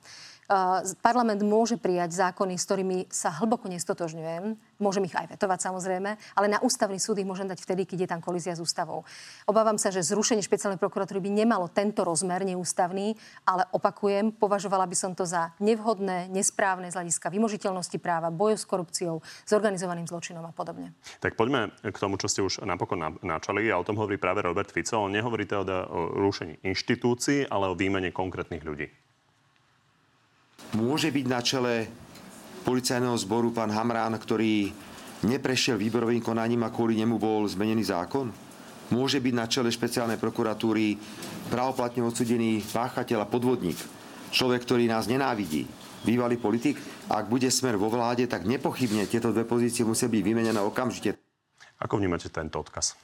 Parlament môže prijať zákony, s ktorými sa hlboko nestotožňujem. Môžem ich aj vetovať samozrejme, ale na ústavný súd ich môžem dať vtedy, keď je tam kolízia s ústavou. Obávam sa, že zrušenie špeciálnej prokuratúry by nemalo tento rozmer neústavný, ale opakujem, považovala by som to za nevhodné, nesprávne z hľadiska vymožiteľnosti práva, boju s korupciou, s organizovaným zločinom a podobne. Tak poďme k tomu, čo ste už napokon načali a o tom hovorí práve Robert Fico. On nehovorí teda o rušení inštitúcií, ale o výmene konkrétnych ľudí. Môže byť na čele policajného zboru pán Hamrán, ktorý neprešiel výborovým konaním a kvôli nemu bol zmenený zákon? Môže byť na čele špeciálnej prokuratúry pravoplatne odsudený páchateľ a podvodník, človek, ktorý nás nenávidí, bývalý politik. Ak bude smer vo vláde, tak nepochybne tieto dve pozície musia byť vymenené okamžite. Ako vnímate tento odkaz?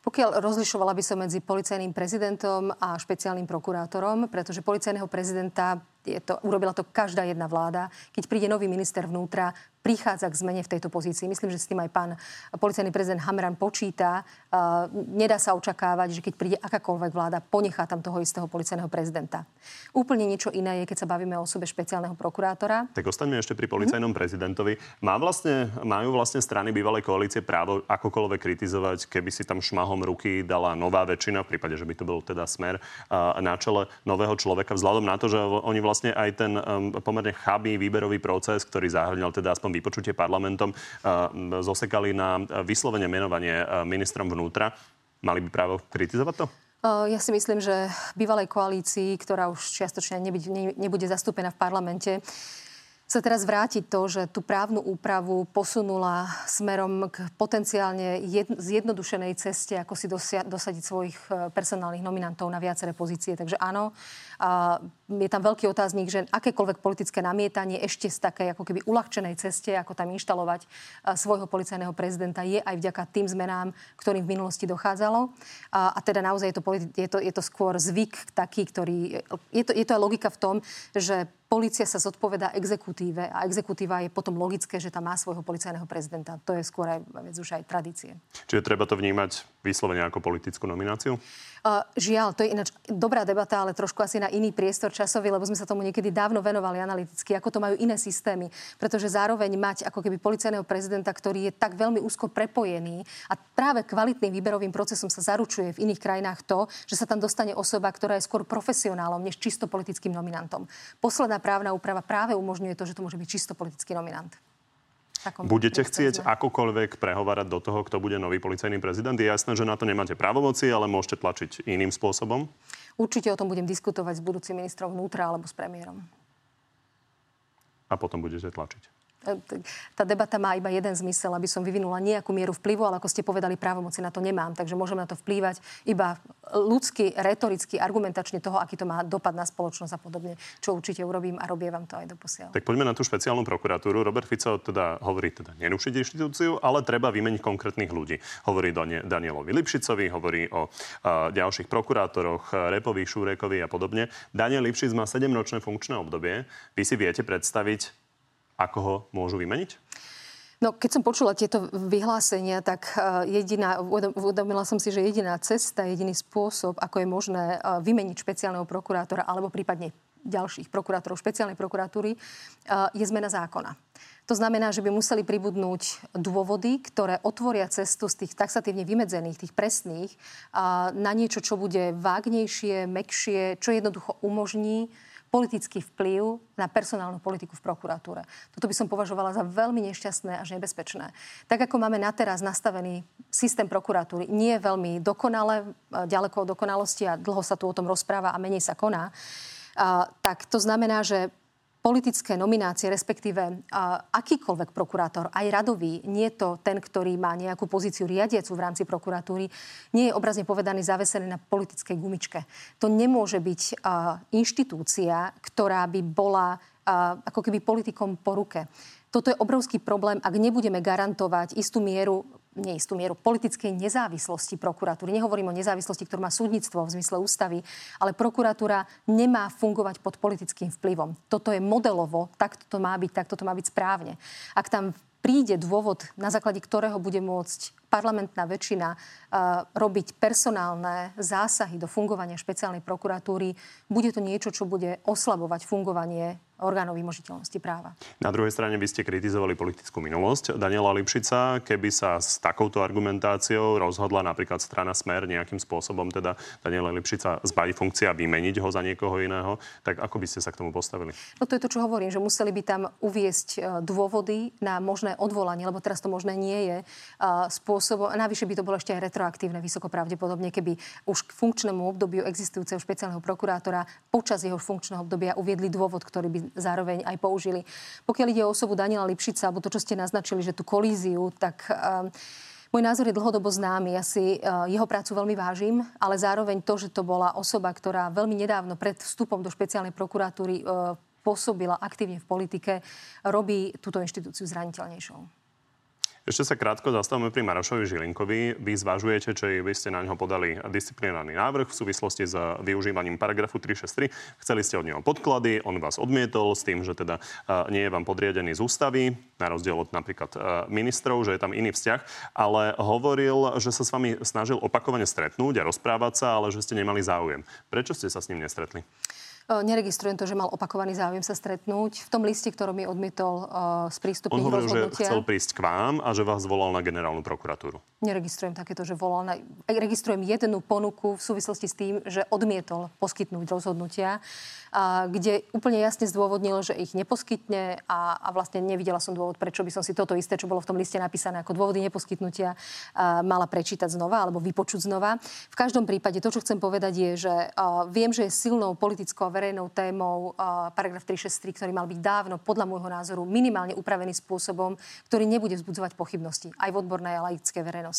Pokiaľ rozlišovala by som medzi policajným prezidentom a špeciálnym prokurátorom, pretože policajného prezidenta je to, urobila to každá jedna vláda. Keď príde nový minister vnútra, prichádza k zmene v tejto pozícii. Myslím, že s tým aj pán policajný prezident Hamran počíta. Uh, nedá sa očakávať, že keď príde akákoľvek vláda, ponechá tam toho istého policajného prezidenta. Úplne niečo iné je, keď sa bavíme o osobe špeciálneho prokurátora. Tak ostaňme ešte pri policajnom mm. prezidentovi. Má vlastne, majú vlastne strany bývalej koalície právo akokoľvek kritizovať, keby si tam šmahom ruky dala nová väčšina, v prípade, že by to bol teda smer uh, na čele nového človeka, vzhľadom na to, že oni vlastne aj ten um, pomerne chabý výberový proces, ktorý zahrňal teda aspoň vypočutie parlamentom, zosekali na vyslovene menovanie ministrom vnútra. Mali by právo kritizovať to? Ja si myslím, že bývalej koalícii, ktorá už čiastočne nebude zastúpená v parlamente, sa teraz vrátiť to, že tú právnu úpravu posunula smerom k potenciálne zjednodušenej ceste, ako si dosia- dosadiť svojich e, personálnych nominantov na viaceré pozície. Takže áno, je tam veľký otáznik, že akékoľvek politické namietanie ešte z takej ako keby uľahčenej ceste, ako tam inštalovať svojho policajného prezidenta, je aj vďaka tým zmenám, ktorým v minulosti dochádzalo. A, a teda naozaj je to, politi- je, to, je to skôr zvyk taký, ktorý... Je to, je to aj logika v tom, že Polícia sa zodpoveda exekutíve a exekutíva je potom logické, že tam má svojho policajného prezidenta. To je skôr aj, vec už aj tradície. Čiže treba to vnímať vyslovene ako politickú nomináciu? Uh, žiaľ, to je ináč dobrá debata, ale trošku asi na iný priestor časový, lebo sme sa tomu niekedy dávno venovali analyticky, ako to majú iné systémy. Pretože zároveň mať ako keby policajného prezidenta, ktorý je tak veľmi úzko prepojený a práve kvalitným výberovým procesom sa zaručuje v iných krajinách to, že sa tam dostane osoba, ktorá je skôr profesionálom než čisto politickým nominantom. Posledná právna úprava práve umožňuje to, že to môže byť čisto politický nominant. Budete chcieť akokoľvek prehovárať do toho, kto bude nový policajný prezident? Je jasné, že na to nemáte právomoci, ale môžete tlačiť iným spôsobom? Určite o tom budem diskutovať s budúcim ministrom vnútra alebo s premiérom. A potom budete tlačiť? E, tá debata má iba jeden zmysel, aby som vyvinula nejakú mieru vplyvu, ale ako ste povedali, právomoci na to nemám. Takže môžem na to vplývať iba ľudsky, retoricky, argumentačne toho, aký to má dopad na spoločnosť a podobne, čo určite urobím a robievam to aj do posiaľ. Tak poďme na tú špeciálnu prokuratúru. Robert Fico teda hovorí teda nerušiť inštitúciu, ale treba vymeniť konkrétnych ľudí. Hovorí Danielovi Lipšicovi, hovorí o a, ďalších prokurátoroch, Repovi, Šúrekovi a podobne. Daniel Lipšic má 7-ročné funkčné obdobie. Vy si viete predstaviť, ako ho môžu vymeniť? No, keď som počula tieto vyhlásenia, tak uh, jediná, uvedomila som si, že jediná cesta, jediný spôsob, ako je možné uh, vymeniť špeciálneho prokurátora alebo prípadne ďalších prokurátorov špeciálnej prokuratúry, uh, je zmena zákona. To znamená, že by museli pribudnúť dôvody, ktoré otvoria cestu z tých taxatívne vymedzených, tých presných, na niečo, čo bude vágnejšie, mekšie, čo jednoducho umožní politický vplyv na personálnu politiku v prokuratúre. Toto by som považovala za veľmi nešťastné až nebezpečné. Tak ako máme na teraz nastavený systém prokuratúry, nie je veľmi dokonale, ďaleko od dokonalosti a dlho sa tu o tom rozpráva a menej sa koná, tak to znamená, že politické nominácie, respektíve akýkoľvek prokurátor, aj radový, nie to ten, ktorý má nejakú pozíciu riadiacu v rámci prokuratúry, nie je obrazne povedaný zavesený na politickej gumičke. To nemôže byť inštitúcia, ktorá by bola ako keby politikom po ruke. Toto je obrovský problém, ak nebudeme garantovať istú mieru neistú mieru politickej nezávislosti prokuratúry. Nehovorím o nezávislosti, ktorú má súdnictvo v zmysle ústavy, ale prokuratúra nemá fungovať pod politickým vplyvom. Toto je modelovo, takto to má byť, takto to má byť správne. Ak tam príde dôvod, na základe ktorého bude môcť parlamentná väčšina robiť personálne zásahy do fungovania špeciálnej prokuratúry, bude to niečo, čo bude oslabovať fungovanie orgánov vymožiteľnosti práva. Na druhej strane by ste kritizovali politickú minulosť Daniela Lipšica. Keby sa s takouto argumentáciou rozhodla napríklad strana Smer nejakým spôsobom teda Daniela Lipšica zbaviť funkcia a vymeniť ho za niekoho iného, tak ako by ste sa k tomu postavili? No to je to, čo hovorím, že museli by tam uviesť e, dôvody na možné odvolanie, lebo teraz to možné nie je spôsobom. Navyše by to bolo ešte aj retroaktívne, vysoko pravdepodobne, keby už k funkčnému obdobiu existujúceho špeciálneho prokurátora počas jeho funkčného obdobia uviedli dôvod, ktorý by zároveň aj použili. Pokiaľ ide o osobu Daniela Lipšica, alebo to, čo ste naznačili, že tú kolíziu, tak um, môj názor je dlhodobo známy. Ja si uh, jeho prácu veľmi vážim, ale zároveň to, že to bola osoba, ktorá veľmi nedávno pred vstupom do špeciálnej prokuratúry uh, pôsobila aktívne v politike, robí túto inštitúciu zraniteľnejšou. Ešte sa krátko zastavíme pri Marošovi Žilinkovi. Vy zvažujete, či by ste na ňo podali disciplinárny návrh v súvislosti s využívaním paragrafu 363. Chceli ste od neho podklady, on vás odmietol s tým, že teda nie je vám podriadený z ústavy, na rozdiel od napríklad ministrov, že je tam iný vzťah, ale hovoril, že sa s vami snažil opakovane stretnúť a rozprávať sa, ale že ste nemali záujem. Prečo ste sa s ním nestretli? Neregistrujem to, že mal opakovaný záujem sa stretnúť. V tom liste, ktorom mi odmietol uh, sprístupniť On hovoril, že chcel prísť k vám a že vás volal na generálnu prokuratúru. Neregistrujem takéto, že volal na... Registrujem jednu ponuku v súvislosti s tým, že odmietol poskytnúť rozhodnutia a kde úplne jasne zdôvodnil, že ich neposkytne a, a vlastne nevidela som dôvod, prečo by som si toto isté, čo bolo v tom liste napísané ako dôvody neposkytnutia, a, mala prečítať znova alebo vypočuť znova. V každom prípade to, čo chcem povedať, je, že a, viem, že je silnou politickou a verejnou témou a, paragraf 363, ktorý mal byť dávno, podľa môjho názoru, minimálne upravený spôsobom, ktorý nebude vzbudzovať pochybnosti aj v odbornej a laickej verejnosti.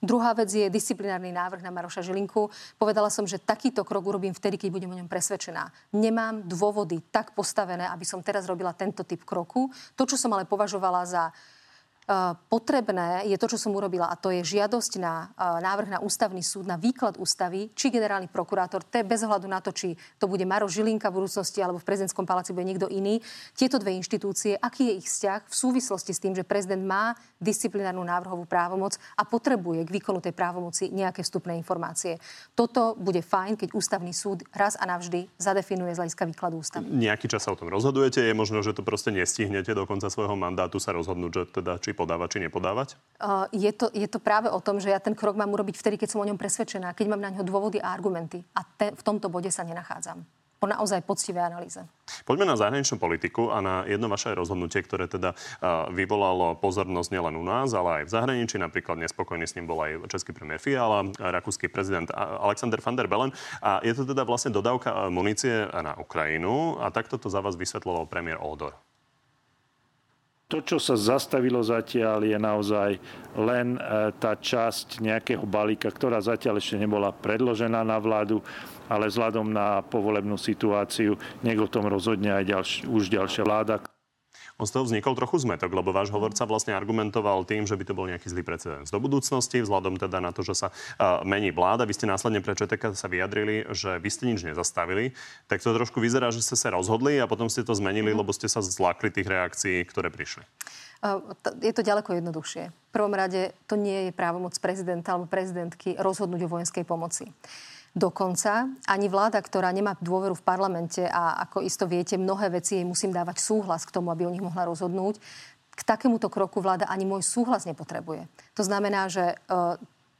Druhá vec je disciplinárny návrh na Maroša Žilinku. Povedala som, že takýto krok urobím vtedy, keď budem o ňom presvedčená nemám dôvody tak postavené, aby som teraz robila tento typ kroku. To, čo som ale považovala za potrebné je to, čo som urobila, a to je žiadosť na eh, návrh na ústavný súd, na výklad ústavy, či generálny prokurátor, to je bez ohľadu na to, či to bude Maro Žilinka v budúcnosti alebo v prezidentskom paláci bude niekto iný. Tieto dve inštitúcie, aký je ich vzťah v súvislosti s tým, že prezident má disciplinárnu návrhovú právomoc a potrebuje k výkonu tej právomoci nejaké vstupné informácie. Toto bude fajn, keď ústavný súd raz a navždy zadefinuje z hľadiska výkladu ústavy. Nejaký čas sa o tom rozhodujete, je možno, že to proste nestihnete do konca svojho mandátu sa rozhodnúť, že teda či podávať či nepodávať? Uh, je, to, je to práve o tom, že ja ten krok mám urobiť vtedy, keď som o ňom presvedčená, keď mám na ňo dôvody a argumenty. A te, v tomto bode sa nenachádzam po naozaj poctivej analýze. Poďme na zahraničnú politiku a na jedno vaše rozhodnutie, ktoré teda vyvolalo pozornosť nielen u nás, ale aj v zahraničí. Napríklad nespokojný s ním bol aj český premiér Fiala, rakúsky prezident Alexander van der Bellen. A je to teda vlastne dodávka munície na Ukrajinu a takto to za vás vysvetloval premiér Odor. To, čo sa zastavilo zatiaľ, je naozaj len e, tá časť nejakého balíka, ktorá zatiaľ ešte nebola predložená na vládu, ale vzhľadom na povolebnú situáciu nech o tom rozhodne aj ďalš, už ďalšia vláda. On z toho vznikol trochu zmetok, lebo váš hovorca vlastne argumentoval tým, že by to bol nejaký zlý precedens do budúcnosti, vzhľadom teda na to, že sa uh, mení vláda. Vy ste následne pre ČTK sa vyjadrili, že vy ste nič nezastavili. Tak to trošku vyzerá, že ste sa rozhodli a potom ste to zmenili, mm. lebo ste sa zlákli tých reakcií, ktoré prišli. Je to ďaleko jednoduchšie. V prvom rade to nie je právomoc prezidenta alebo prezidentky rozhodnúť o vojenskej pomoci. Dokonca ani vláda, ktorá nemá dôveru v parlamente a ako isto viete, mnohé veci jej musím dávať súhlas k tomu, aby o nich mohla rozhodnúť, k takémuto kroku vláda ani môj súhlas nepotrebuje. To znamená, že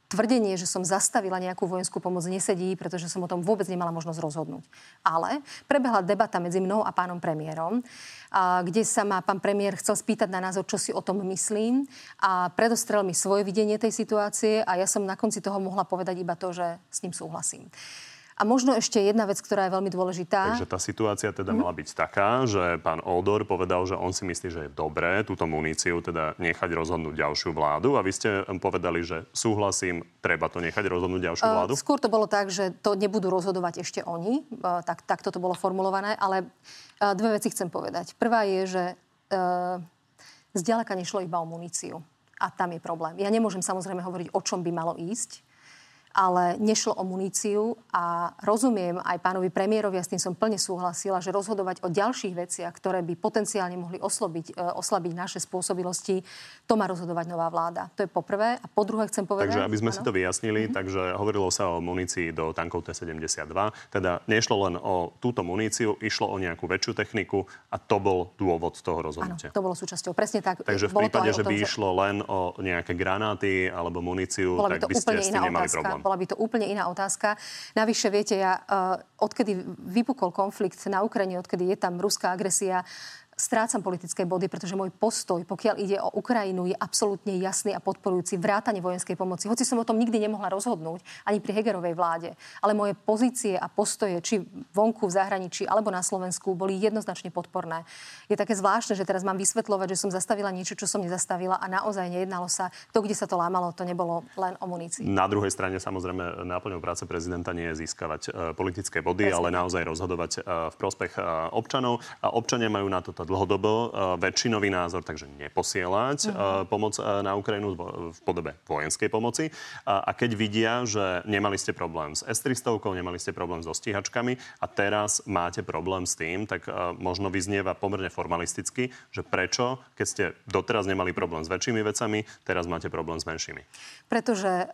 tvrdenie, že som zastavila nejakú vojenskú pomoc, nesedí, pretože som o tom vôbec nemala možnosť rozhodnúť. Ale prebehla debata medzi mnou a pánom premiérom, a, kde sa ma pán premiér chcel spýtať na názor, čo si o tom myslím a predostrel mi svoje videnie tej situácie a ja som na konci toho mohla povedať iba to, že s ním súhlasím. A možno ešte jedna vec, ktorá je veľmi dôležitá. Takže tá situácia teda mm. mala byť taká, že pán Odor povedal, že on si myslí, že je dobré túto muníciu teda nechať rozhodnúť ďalšiu vládu a vy ste povedali, že súhlasím, treba to nechať rozhodnúť ďalšiu vládu? Uh, skôr to bolo tak, že to nebudú rozhodovať ešte oni, uh, tak, tak toto bolo formulované, ale uh, dve veci chcem povedať. Prvá je, že zďaleka nešlo iba o muníciu. A tam je problém. Ja nemôžem samozrejme hovoriť, o čom by malo ísť, ale nešlo o muníciu a rozumiem aj pánovi premiérovi, a s tým som plne súhlasila, že rozhodovať o ďalších veciach, ktoré by potenciálne mohli oslobiť, e, oslabiť naše spôsobilosti, to má rozhodovať nová vláda. To je poprvé. A po druhé chcem povedať... Takže aby sme ano? si to vyjasnili, mm-hmm. takže hovorilo sa o munícii do tankov T-72. Teda nešlo len o túto muníciu, išlo o nejakú väčšiu techniku a to bol dôvod toho rozhodnutia. Áno, to bolo súčasťou. Presne tak. Takže v prípade, že by išlo len o nejaké granáty alebo muníciu, tak by, ste s tým nemali problém. Bola by to úplne iná otázka. Navyše, viete, ja, uh, odkedy vypukol konflikt na Ukrajine, odkedy je tam ruská agresia, strácam politické body, pretože môj postoj, pokiaľ ide o Ukrajinu, je absolútne jasný a podporujúci vrátanie vojenskej pomoci. Hoci som o tom nikdy nemohla rozhodnúť, ani pri Hegerovej vláde, ale moje pozície a postoje, či vonku v zahraničí alebo na Slovensku, boli jednoznačne podporné. Je také zvláštne, že teraz mám vysvetľovať, že som zastavila niečo, čo som nezastavila a naozaj nejednalo sa. To, kde sa to lámalo, to nebolo len o munícii. Na druhej strane samozrejme náplňou práce prezidenta nie je získavať uh, politické body, Presne. ale naozaj rozhodovať uh, v prospech uh, občanov. A občania majú na toto dlhodobo uh, väčšinový názor, takže neposielať uh-huh. uh, pomoc uh, na Ukrajinu v podobe vojenskej pomoci. A keď vidia, že nemali ste problém s S-300, nemali ste problém so stíhačkami a teraz máte problém s tým, tak možno vyznieva pomerne formalisticky, že prečo, keď ste doteraz nemali problém s väčšími vecami, teraz máte problém s menšími. Pretože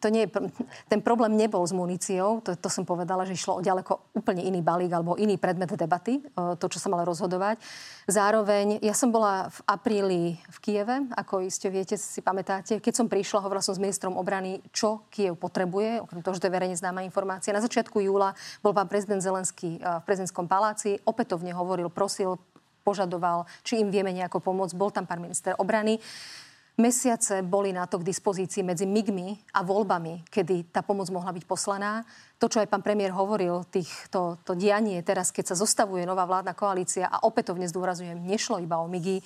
to nie je, ten problém nebol s muníciou, to, to som povedala, že išlo o ďaleko úplne iný balík alebo iný predmet debaty, to, čo sa malo rozhodovať. Zároveň, ja som bola v apríli v Kieve, ako iste viete, si pamätáte. Keď som prišla, hovorila som s ministrom obrany, čo Kiev potrebuje, okrem toho, že to je verejne známa informácia. Na začiatku júla bol pán prezident Zelenský v prezidentskom paláci, opätovne hovoril, prosil, požadoval, či im vieme nejako pomôcť. Bol tam pán minister obrany. Mesiace boli na to k dispozícii medzi migmi a voľbami, kedy tá pomoc mohla byť poslaná. To, čo aj pán premiér hovoril, tých, to, dianie teraz, keď sa zostavuje nová vládna koalícia a opätovne zdôrazujem, nešlo iba o migy,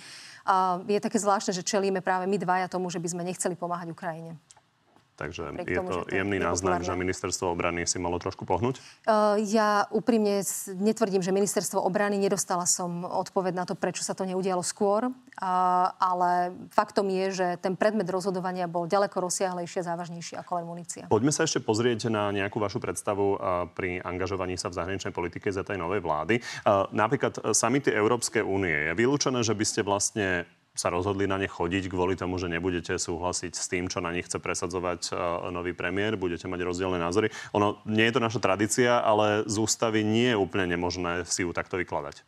je také zvláštne, že čelíme práve my dvaja tomu, že by sme nechceli pomáhať Ukrajine. Takže je to jemný náznak, že ministerstvo obrany si malo trošku pohnúť? Ja úprimne netvrdím, že ministerstvo obrany, nedostala som odpoveď na to, prečo sa to neudialo skôr, ale faktom je, že ten predmet rozhodovania bol ďaleko rozsiahlejšie a závažnejší ako len munícia. Poďme sa ešte pozrieť na nejakú vašu predstavu pri angažovaní sa v zahraničnej politike za tej novej vlády. Napríklad samity Európskej únie. Je vylúčené, že by ste vlastne sa rozhodli na ne chodiť kvôli tomu, že nebudete súhlasiť s tým, čo na nich chce presadzovať uh, nový premiér, budete mať rozdielne názory. Ono nie je to naša tradícia, ale z ústavy nie je úplne nemožné si ju takto vykladať.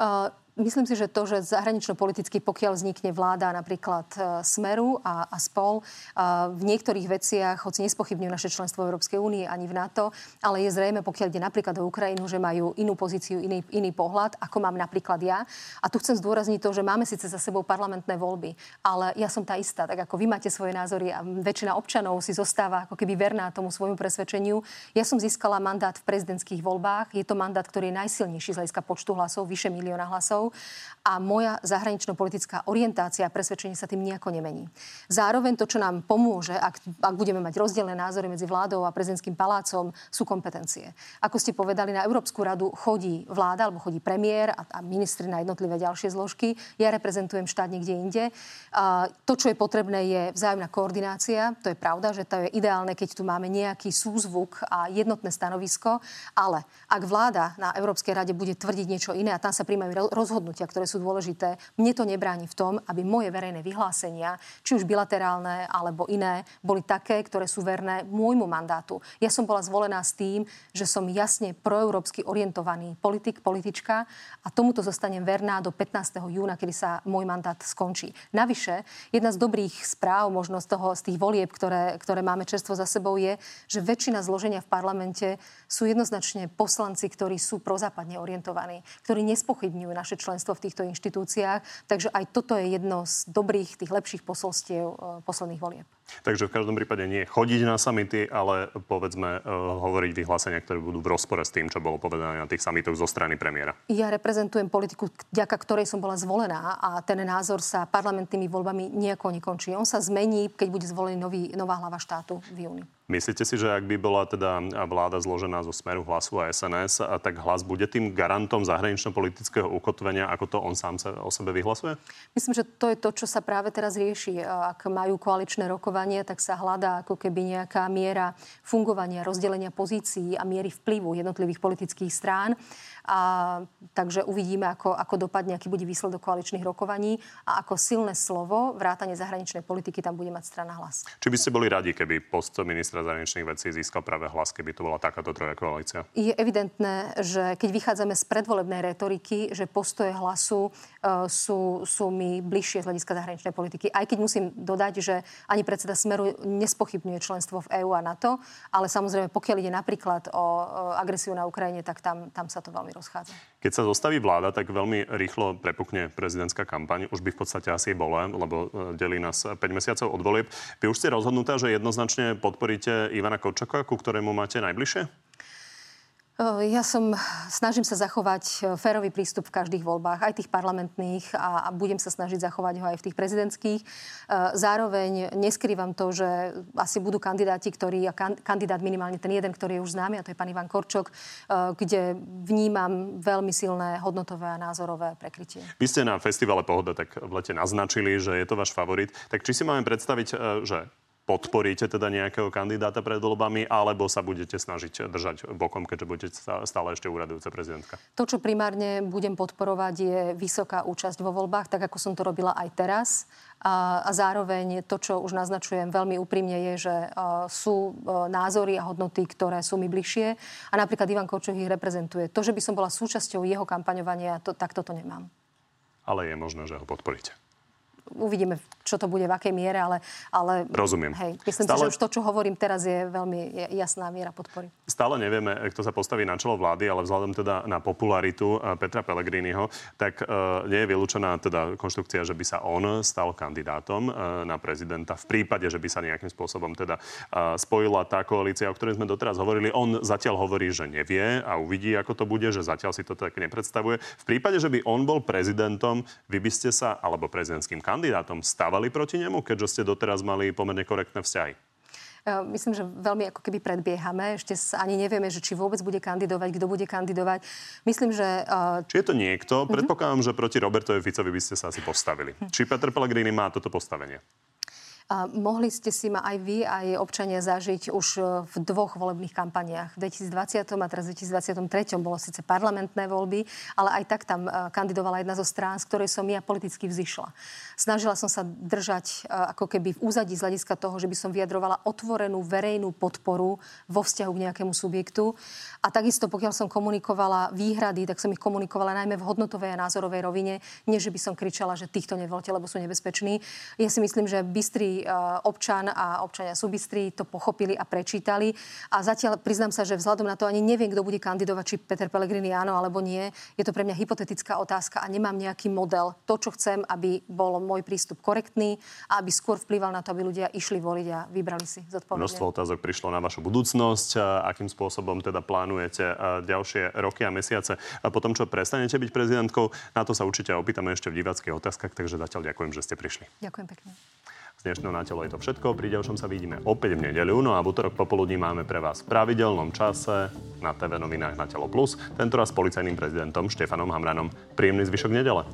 Uh, Myslím si, že to, že zahranično-politicky, pokiaľ vznikne vláda napríklad e, Smeru a, a Spol, a e, v niektorých veciach, hoci nespochybňujú naše členstvo v Európskej únie ani v NATO, ale je zrejme, pokiaľ ide napríklad o Ukrajinu, že majú inú pozíciu, iný, iný pohľad, ako mám napríklad ja. A tu chcem zdôrazniť to, že máme síce za sebou parlamentné voľby, ale ja som tá istá, tak ako vy máte svoje názory a väčšina občanov si zostáva ako keby verná tomu svojmu presvedčeniu. Ja som získala mandát v prezidentských voľbách. Je to mandát, ktorý je najsilnejší z hľadiska počtu hlasov, vyše milióna hlasov a moja zahranično-politická orientácia a presvedčenie sa tým nejako nemení. Zároveň to, čo nám pomôže, ak, ak budeme mať rozdielne názory medzi vládou a prezidentským palácom, sú kompetencie. Ako ste povedali, na Európsku radu chodí vláda alebo chodí premiér a, a ministri na jednotlivé ďalšie zložky. Ja reprezentujem štát niekde inde. A to, čo je potrebné, je vzájomná koordinácia. To je pravda, že to je ideálne, keď tu máme nejaký súzvuk a jednotné stanovisko. Ale ak vláda na Európskej rade bude tvrdiť niečo iné a tam sa príjmajú rozhodnutia, ktoré sú dôležité, mne to nebráni v tom, aby moje verejné vyhlásenia, či už bilaterálne alebo iné, boli také, ktoré sú verné môjmu mandátu. Ja som bola zvolená s tým, že som jasne proeurópsky orientovaný politik, politička a tomuto zostanem verná do 15. júna, kedy sa môj mandát skončí. Navyše, jedna z dobrých správ možno z, toho, z tých volieb, ktoré, ktoré máme čerstvo za sebou, je, že väčšina zloženia v parlamente sú jednoznačne poslanci, ktorí sú prozápadne orientovaní, ktorí nespochybňujú naše členstvo v týchto inštitúciách. Takže aj toto je jedno z dobrých, tých lepších posolstiev e, posledných volieb. Takže v každom prípade nie chodiť na samity, ale povedzme uh, hovoriť vyhlásenia, ktoré budú v rozpore s tým, čo bolo povedané na tých samitoch zo strany premiéra. Ja reprezentujem politiku, vďaka ktorej som bola zvolená a ten názor sa parlamentnými voľbami nejako nekončí. On sa zmení, keď bude zvolený nový, nová hlava štátu v júni. Myslíte si, že ak by bola teda vláda zložená zo Smeru, Hlasu a SNS, a tak hlas bude tým garantom zahranično-politického ukotvenia, ako to on sám sa o sebe vyhlasuje? Myslím, že to je to, čo sa práve teraz rieši. Ak majú koaličné rokovania, tak sa hľadá ako keby nejaká miera fungovania, rozdelenia pozícií a miery vplyvu jednotlivých politických strán. A, takže uvidíme, ako, ako dopadne, aký bude výsledok koaličných rokovaní a ako silné slovo, vrátanie zahraničnej politiky tam bude mať strana hlas. Či by ste boli radi, keby post ministra zahraničných vecí získal práve hlas, keby to bola takáto troja koalícia? Je evidentné, že keď vychádzame z predvolebnej retoriky, že postoje hlasu uh, sú, sú mi bližšie z hľadiska zahraničnej politiky. Aj keď musím dodať, že ani predseda Smeru nespochybňuje členstvo v EÚ a NATO, ale samozrejme, pokiaľ ide napríklad o uh, agresiu na Ukrajine, tak tam, tam sa to veľmi rozchádza. Keď sa zostaví vláda, tak veľmi rýchlo prepukne prezidentská kampaň. Už by v podstate asi bola, lebo e, delí nás 5 mesiacov od volieb. Vy už ste rozhodnutá, že jednoznačne podporíte Ivana Korčaka, ku ktorému máte najbližšie? Ja som, snažím sa zachovať férový prístup v každých voľbách, aj tých parlamentných a, a budem sa snažiť zachovať ho aj v tých prezidentských. Zároveň neskrývam to, že asi budú kandidáti, ktorí, a kandidát minimálne ten jeden, ktorý je už známy, a to je pán Ivan Korčok, kde vnímam veľmi silné hodnotové a názorové prekrytie. Vy ste na festivale Pohoda tak v lete naznačili, že je to váš favorit. Tak či si máme predstaviť, že podporíte teda nejakého kandidáta pred voľbami, alebo sa budete snažiť držať bokom, keďže budete stále ešte úradujúca prezidentka? To, čo primárne budem podporovať, je vysoká účasť vo voľbách, tak ako som to robila aj teraz. A, a zároveň to, čo už naznačujem veľmi úprimne, je, že uh, sú uh, názory a hodnoty, ktoré sú mi bližšie. A napríklad Ivan Kočok ich reprezentuje. To, že by som bola súčasťou jeho kampaňovania, to, tak toto nemám. Ale je možné, že ho podporíte uvidíme, čo to bude, v akej miere, ale... ale Rozumiem. Hej, myslím Stále... si, že už to, čo hovorím teraz, je veľmi jasná miera podpory. Stále nevieme, kto sa postaví na čelo vlády, ale vzhľadom teda na popularitu eh, Petra Pellegriniho, tak uh, nie je vylúčená teda konštrukcia, že by sa on stal kandidátom uh, na prezidenta v prípade, že by sa nejakým spôsobom teda uh, spojila tá koalícia, o ktorej sme doteraz hovorili. On zatiaľ hovorí, že nevie a uvidí, ako to bude, že zatiaľ si to tak nepredstavuje. V prípade, že by on bol prezidentom, vy by ste sa, alebo prezidentským kandidátom, kandidátom stávali proti nemu, keďže ste doteraz mali pomerne korektné vzťahy? Myslím, že veľmi ako keby predbiehame. Ešte ani nevieme, že či vôbec bude kandidovať, kto bude kandidovať. Myslím, že... Uh... Či je to niekto? Predpokladám, že proti Robertovi Ficovi by ste sa asi postavili. Uh-huh. Či Peter Pellegrini má toto postavenie? Mohli ste si ma aj vy, aj občania zažiť už e, v dvoch volebných kampaniách. V 2020 a teraz v 2023 bolo síce parlamentné voľby, ale aj tak tam e, kandidovala jedna zo strán, z ktorej som ja politicky vzýšla. Snažila som sa držať e, ako keby v úzadí z hľadiska toho, že by som vyjadrovala otvorenú verejnú podporu vo vzťahu k nejakému subjektu. A takisto, pokiaľ som komunikovala výhrady, tak som ich komunikovala najmä v hodnotovej a názorovej rovine. Nie, že by som kričala, že týchto nevolte, lebo sú nebezpeční. Ja si myslím, že bystrý E, občan a občania Subistri to pochopili a prečítali. A zatiaľ priznám sa, že vzhľadom na to ani neviem, kto bude kandidovať, či Peter Pellegrini áno alebo nie. Je to pre mňa hypotetická otázka a nemám nejaký model. To, čo chcem, aby bol môj prístup korektný a aby skôr vplyval na to, aby ľudia išli voliť a vybrali si zodpovedne. Množstvo otázok prišlo na vašu budúcnosť. Akým spôsobom teda plánujete ďalšie roky a mesiace a potom, čo prestanete byť prezidentkou? Na to sa určite opýtame ešte v diváckých otázkach, takže zatiaľ ďakujem, že ste prišli. Ďakujem pekne dnešného Na telo je to všetko. Pri ďalšom sa vidíme opäť v nedeľu. No a v útorok popoludní máme pre vás v pravidelnom čase na TV novinách Na telo plus. Tentoraz s policajným prezidentom Štefanom Hamranom. Príjemný zvyšok nedele.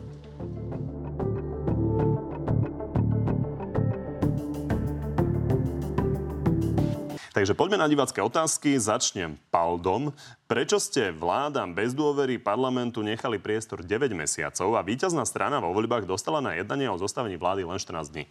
Takže poďme na divácké otázky. Začnem paldom. Prečo ste vládam bez dôvery parlamentu nechali priestor 9 mesiacov a víťazná strana vo voľbách dostala na jednanie o zostavení vlády len 14 dní?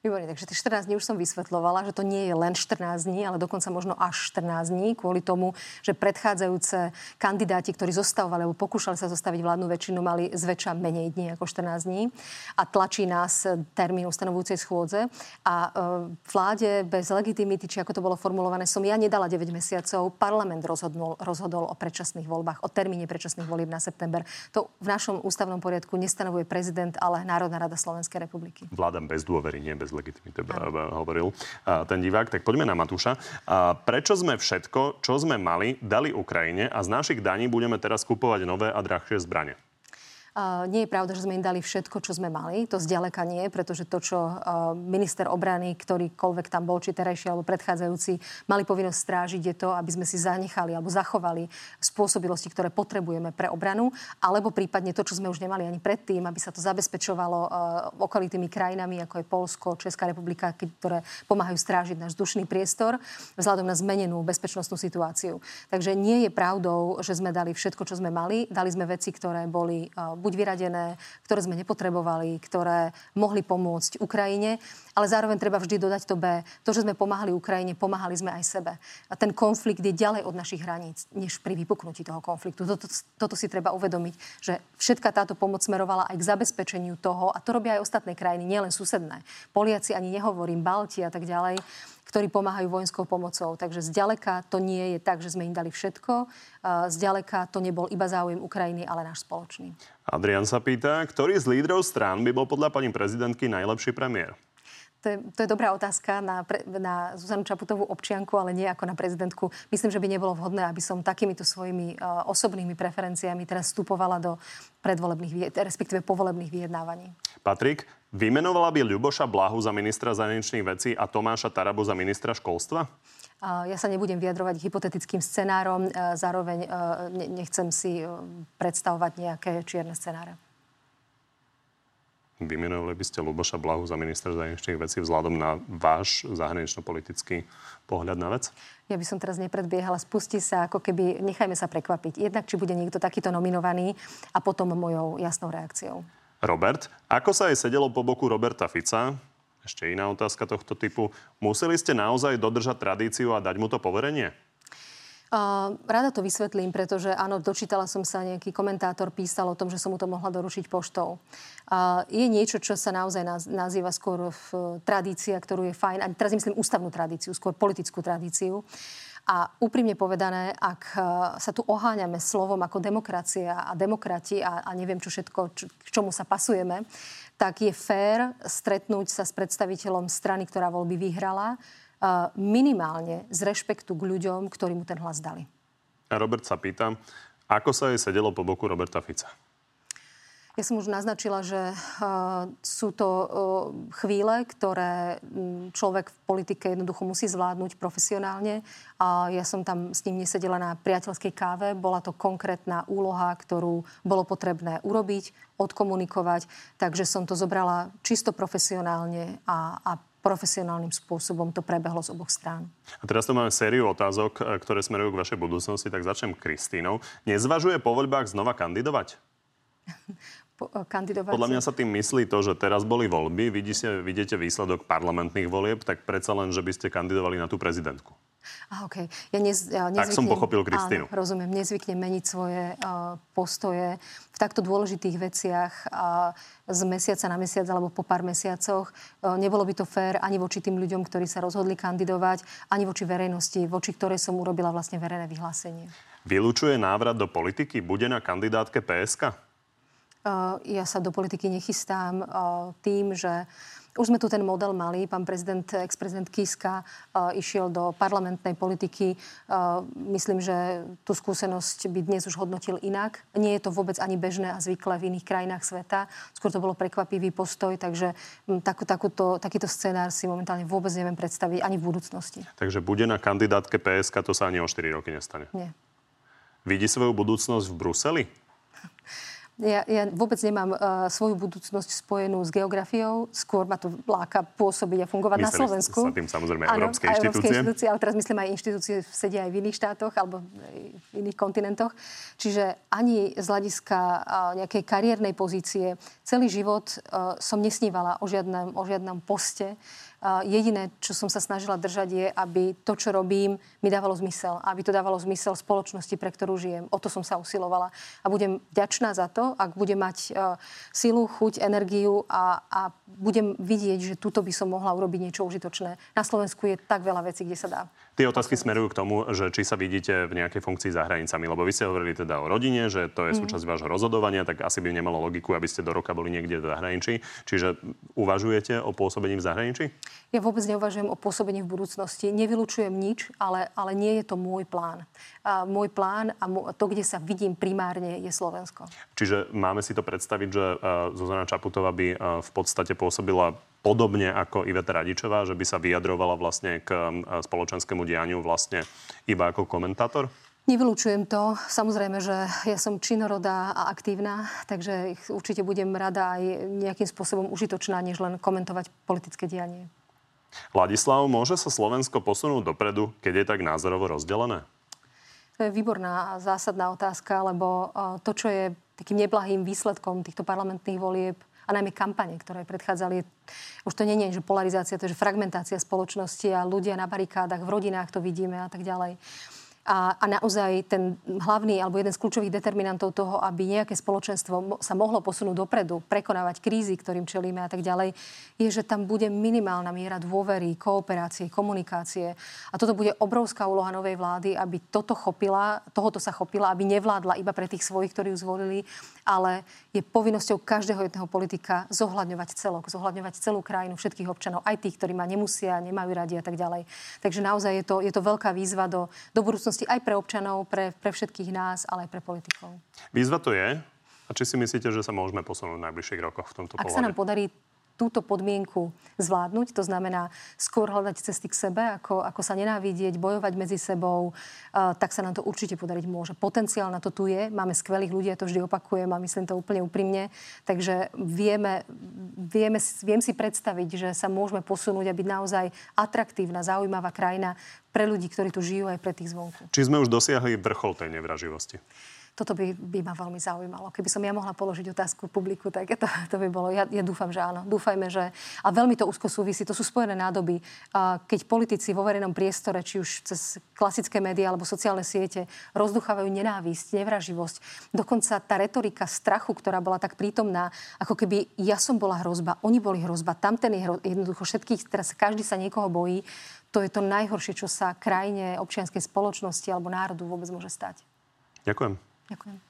Výborne, takže tých 14 dní už som vysvetlovala, že to nie je len 14 dní, ale dokonca možno až 14 dní, kvôli tomu, že predchádzajúce kandidáti, ktorí zostavovali alebo pokúšali sa zostaviť vládnu väčšinu, mali zväčša menej dní ako 14 dní a tlačí nás termín ustanovujúcej schôdze. A e, vláde bez legitimity, či ako to bolo formulované, som ja nedala 9 mesiacov. Parlament rozhodol, rozhodol o predčasných voľbách, o termíne predčasných volieb na september. To v našom ústavnom poriadku nestanovuje prezident, ale Národná rada Slovenskej republiky. Vládam bez dôvery, nie bez bez legitimity hovoril ten divák. Tak poďme na Matúša. Prečo sme všetko, čo sme mali, dali Ukrajine a z našich daní budeme teraz kupovať nové a drahšie zbranie? Nie je pravda, že sme im dali všetko, čo sme mali. To zďaleka nie, pretože to, čo minister obrany, ktorýkoľvek tam bol, či terajší alebo predchádzajúci, mali povinnosť strážiť, je to, aby sme si zanechali alebo zachovali spôsobilosti, ktoré potrebujeme pre obranu, alebo prípadne to, čo sme už nemali ani predtým, aby sa to zabezpečovalo okolitými krajinami, ako je Polsko, Česká republika, ktoré pomáhajú strážiť náš vzdušný priestor vzhľadom na zmenenú bezpečnostnú situáciu. Takže nie je pravdou, že sme dali všetko, čo sme mali. Dali sme veci, ktoré boli buď vyradené, ktoré sme nepotrebovali, ktoré mohli pomôcť Ukrajine, ale zároveň treba vždy dodať to B. To, že sme pomáhali Ukrajine, pomáhali sme aj sebe. A ten konflikt je ďalej od našich hraníc, než pri vypuknutí toho konfliktu. Toto, toto si treba uvedomiť, že všetka táto pomoc smerovala aj k zabezpečeniu toho, a to robia aj ostatné krajiny, nielen susedné. Poliaci ani nehovorím, Balti a tak ďalej ktorí pomáhajú vojenskou pomocou. Takže zďaleka to nie je tak, že sme im dali všetko. Zďaleka to nebol iba záujem Ukrajiny, ale náš spoločný. Adrian sa pýta, ktorý z lídrov strán by bol podľa pani prezidentky najlepší premiér? To je, to je dobrá otázka na, pre, na Zuzanu Čaputovú občianku, ale nie ako na prezidentku. Myslím, že by nebolo vhodné, aby som takýmito svojimi uh, osobnými preferenciami teraz vstupovala do predvolebných, respektíve povolebných vyjednávaní. Patrik, vymenovala by Ľuboša Blahu za ministra zahraničných vecí a Tomáša Tarabu za ministra školstva? Ja sa nebudem vyjadrovať hypotetickým scenárom, zároveň nechcem si predstavovať nejaké čierne scenáre. Vymenovali by ste Luboša Blahu za ministra zahraničných vecí vzhľadom na váš zahranično-politický pohľad na vec? Ja by som teraz nepredbiehala. Spustí sa, ako keby, nechajme sa prekvapiť. Jednak, či bude niekto takýto nominovaný a potom mojou jasnou reakciou. Robert, ako sa aj sedelo po boku Roberta Fica? Ešte iná otázka tohto typu. Museli ste naozaj dodržať tradíciu a dať mu to poverenie? Uh, rada to vysvetlím, pretože áno, dočítala som sa, nejaký komentátor písal o tom, že som mu to mohla doručiť poštou. Uh, je niečo, čo sa naozaj naz, nazýva skôr v, tradícia, ktorú je fajn, a teraz myslím ústavnú tradíciu, skôr politickú tradíciu. A úprimne povedané, ak sa tu oháňame slovom ako demokracia a demokrati a, a neviem čo všetko, čo, k čomu sa pasujeme, tak je fér stretnúť sa s predstaviteľom strany, ktorá voľby vyhrala, minimálne z rešpektu k ľuďom, ktorí mu ten hlas dali. Robert sa pýta, ako sa jej sedelo po boku Roberta Fica? Ja som už naznačila, že uh, sú to uh, chvíle, ktoré um, človek v politike jednoducho musí zvládnuť profesionálne. A ja som tam s ním nesedela na priateľskej káve. Bola to konkrétna úloha, ktorú bolo potrebné urobiť, odkomunikovať. Takže som to zobrala čisto profesionálne a, a profesionálnym spôsobom to prebehlo z oboch strán. A teraz tu máme sériu otázok, e, ktoré smerujú k vašej budúcnosti, tak začnem Kristínou. Nezvažuje po voľbách znova kandidovať? <laughs> po, e, kandidovať. Podľa mňa sa tým myslí to, že teraz boli voľby, vidíte, vidíte výsledok parlamentných volieb, tak predsa len, že by ste kandidovali na tú prezidentku. A, okay. ja nez, ja nezvyknem, tak som pochopil Kristínu. Áno, rozumiem. Nezvyknem meniť svoje uh, postoje v takto dôležitých veciach uh, z mesiaca na mesiac alebo po pár mesiacoch. Uh, nebolo by to fér ani voči tým ľuďom, ktorí sa rozhodli kandidovať, ani voči verejnosti, voči ktorej som urobila vlastne verejné vyhlásenie. Vylúčuje návrat do politiky? Bude na kandidátke PSK? Uh, ja sa do politiky nechystám uh, tým, že už sme tu ten model mali. Pán prezident, ex-prezident Kiska uh, išiel do parlamentnej politiky. Uh, myslím, že tú skúsenosť by dnes už hodnotil inak. Nie je to vôbec ani bežné a zvyklé v iných krajinách sveta. Skôr to bolo prekvapivý postoj, takže m, takú, takúto, takýto scenár si momentálne vôbec neviem predstaviť ani v budúcnosti. Takže bude na kandidátke PSK, to sa ani o 4 roky nestane. Nie. Vidí svoju budúcnosť v Bruseli? <laughs> Ja, ja vôbec nemám uh, svoju budúcnosť spojenú s geografiou. Skôr ma to láka pôsobiť a fungovať Mysleli na Slovensku. sa tým samozrejme ano, európske inštitúcie. Európske inštitúcie, ale teraz myslím aj inštitúcie sedia aj v iných štátoch alebo v iných kontinentoch. Čiže ani z hľadiska uh, nejakej kariérnej pozície celý život uh, som nesnívala o žiadnom, o žiadnom poste Jediné, čo som sa snažila držať, je, aby to, čo robím, mi dávalo zmysel. Aby to dávalo zmysel spoločnosti, pre ktorú žijem. O to som sa usilovala. A budem ďačná za to, ak budem mať silu, chuť, energiu a, a budem vidieť, že tuto by som mohla urobiť niečo užitočné. Na Slovensku je tak veľa vecí, kde sa dá. Tie otázky smerujú k tomu, že či sa vidíte v nejakej funkcii za hranicami, lebo vy ste hovorili teda o rodine, že to je mm. súčasť vášho rozhodovania, tak asi by nemalo logiku, aby ste do roka boli niekde v zahraničí. Čiže uvažujete o pôsobení v zahraničí? Ja vôbec neuvažujem o pôsobení v budúcnosti. Nevylučujem nič, ale, ale nie je to môj plán. A môj plán a to, kde sa vidím primárne, je Slovensko. Čiže máme si to predstaviť, že Zuzana Čaputová by v podstate pôsobila podobne ako Iveta Radičová, že by sa vyjadrovala vlastne k spoločenskému dianiu vlastne iba ako komentátor? Nevylučujem to. Samozrejme, že ja som činorodá a aktívna, takže určite budem rada aj nejakým spôsobom užitočná, než len komentovať politické dianie. Ladislav, môže sa Slovensko posunúť dopredu, keď je tak názorovo rozdelené? To je výborná a zásadná otázka, lebo e, to, čo je takým neblahým výsledkom týchto parlamentných volieb a najmä kampane, ktoré predchádzali, už to nie je, že polarizácia, to je že fragmentácia spoločnosti a ľudia na barikádach, v rodinách to vidíme a tak ďalej. A, a naozaj ten hlavný alebo jeden z kľúčových determinantov toho, aby nejaké spoločenstvo sa mohlo posunúť dopredu, prekonávať krízy, ktorým čelíme a tak ďalej, je, že tam bude minimálna miera dôvery, kooperácie, komunikácie. A toto bude obrovská úloha novej vlády, aby toto chopila, tohoto sa chopila, aby nevládla iba pre tých svojich, ktorí ju zvolili, ale je povinnosťou každého jedného politika zohľadňovať celok, zohľadňovať celú krajinu, všetkých občanov, aj tých, ktorí ma nemusia, nemajú radi a tak ďalej. Takže naozaj je to, je to veľká výzva do, do budúcnosti budúcnosti aj pre občanov, pre, pre všetkých nás, ale aj pre politikov. Výzva to je. A či si myslíte, že sa môžeme posunúť v najbližších rokoch v tomto Ak sa nám podarí túto podmienku zvládnuť, to znamená skôr hľadať cesty k sebe, ako, ako sa nenávidieť, bojovať medzi sebou, uh, tak sa nám to určite podariť môže. Potenciál na to tu je, máme skvelých ľudí, ja to vždy opakujem a myslím to úplne úprimne, takže vieme, vieme, viem si predstaviť, že sa môžeme posunúť a byť naozaj atraktívna, zaujímavá krajina pre ľudí, ktorí tu žijú aj pre tých zvonku. Či sme už dosiahli vrchol tej nevraživosti? Toto by, by ma veľmi zaujímalo. Keby som ja mohla položiť otázku publiku, tak to, to by bolo. Ja, ja dúfam, že áno. Dúfajme, že... A veľmi to úzko súvisí. To sú spojené nádoby. Keď politici vo verejnom priestore, či už cez klasické médiá alebo sociálne siete, rozduchávajú nenávisť, nevraživosť, dokonca tá retorika strachu, ktorá bola tak prítomná, ako keby ja som bola hrozba, oni boli hrozba, tamten je hrozba, jednoducho všetkých, teraz každý sa niekoho bojí, to je to najhoršie, čo sa krajine, občianskej spoločnosti alebo národu vôbec môže stať. Ďakujem. Ďakujem.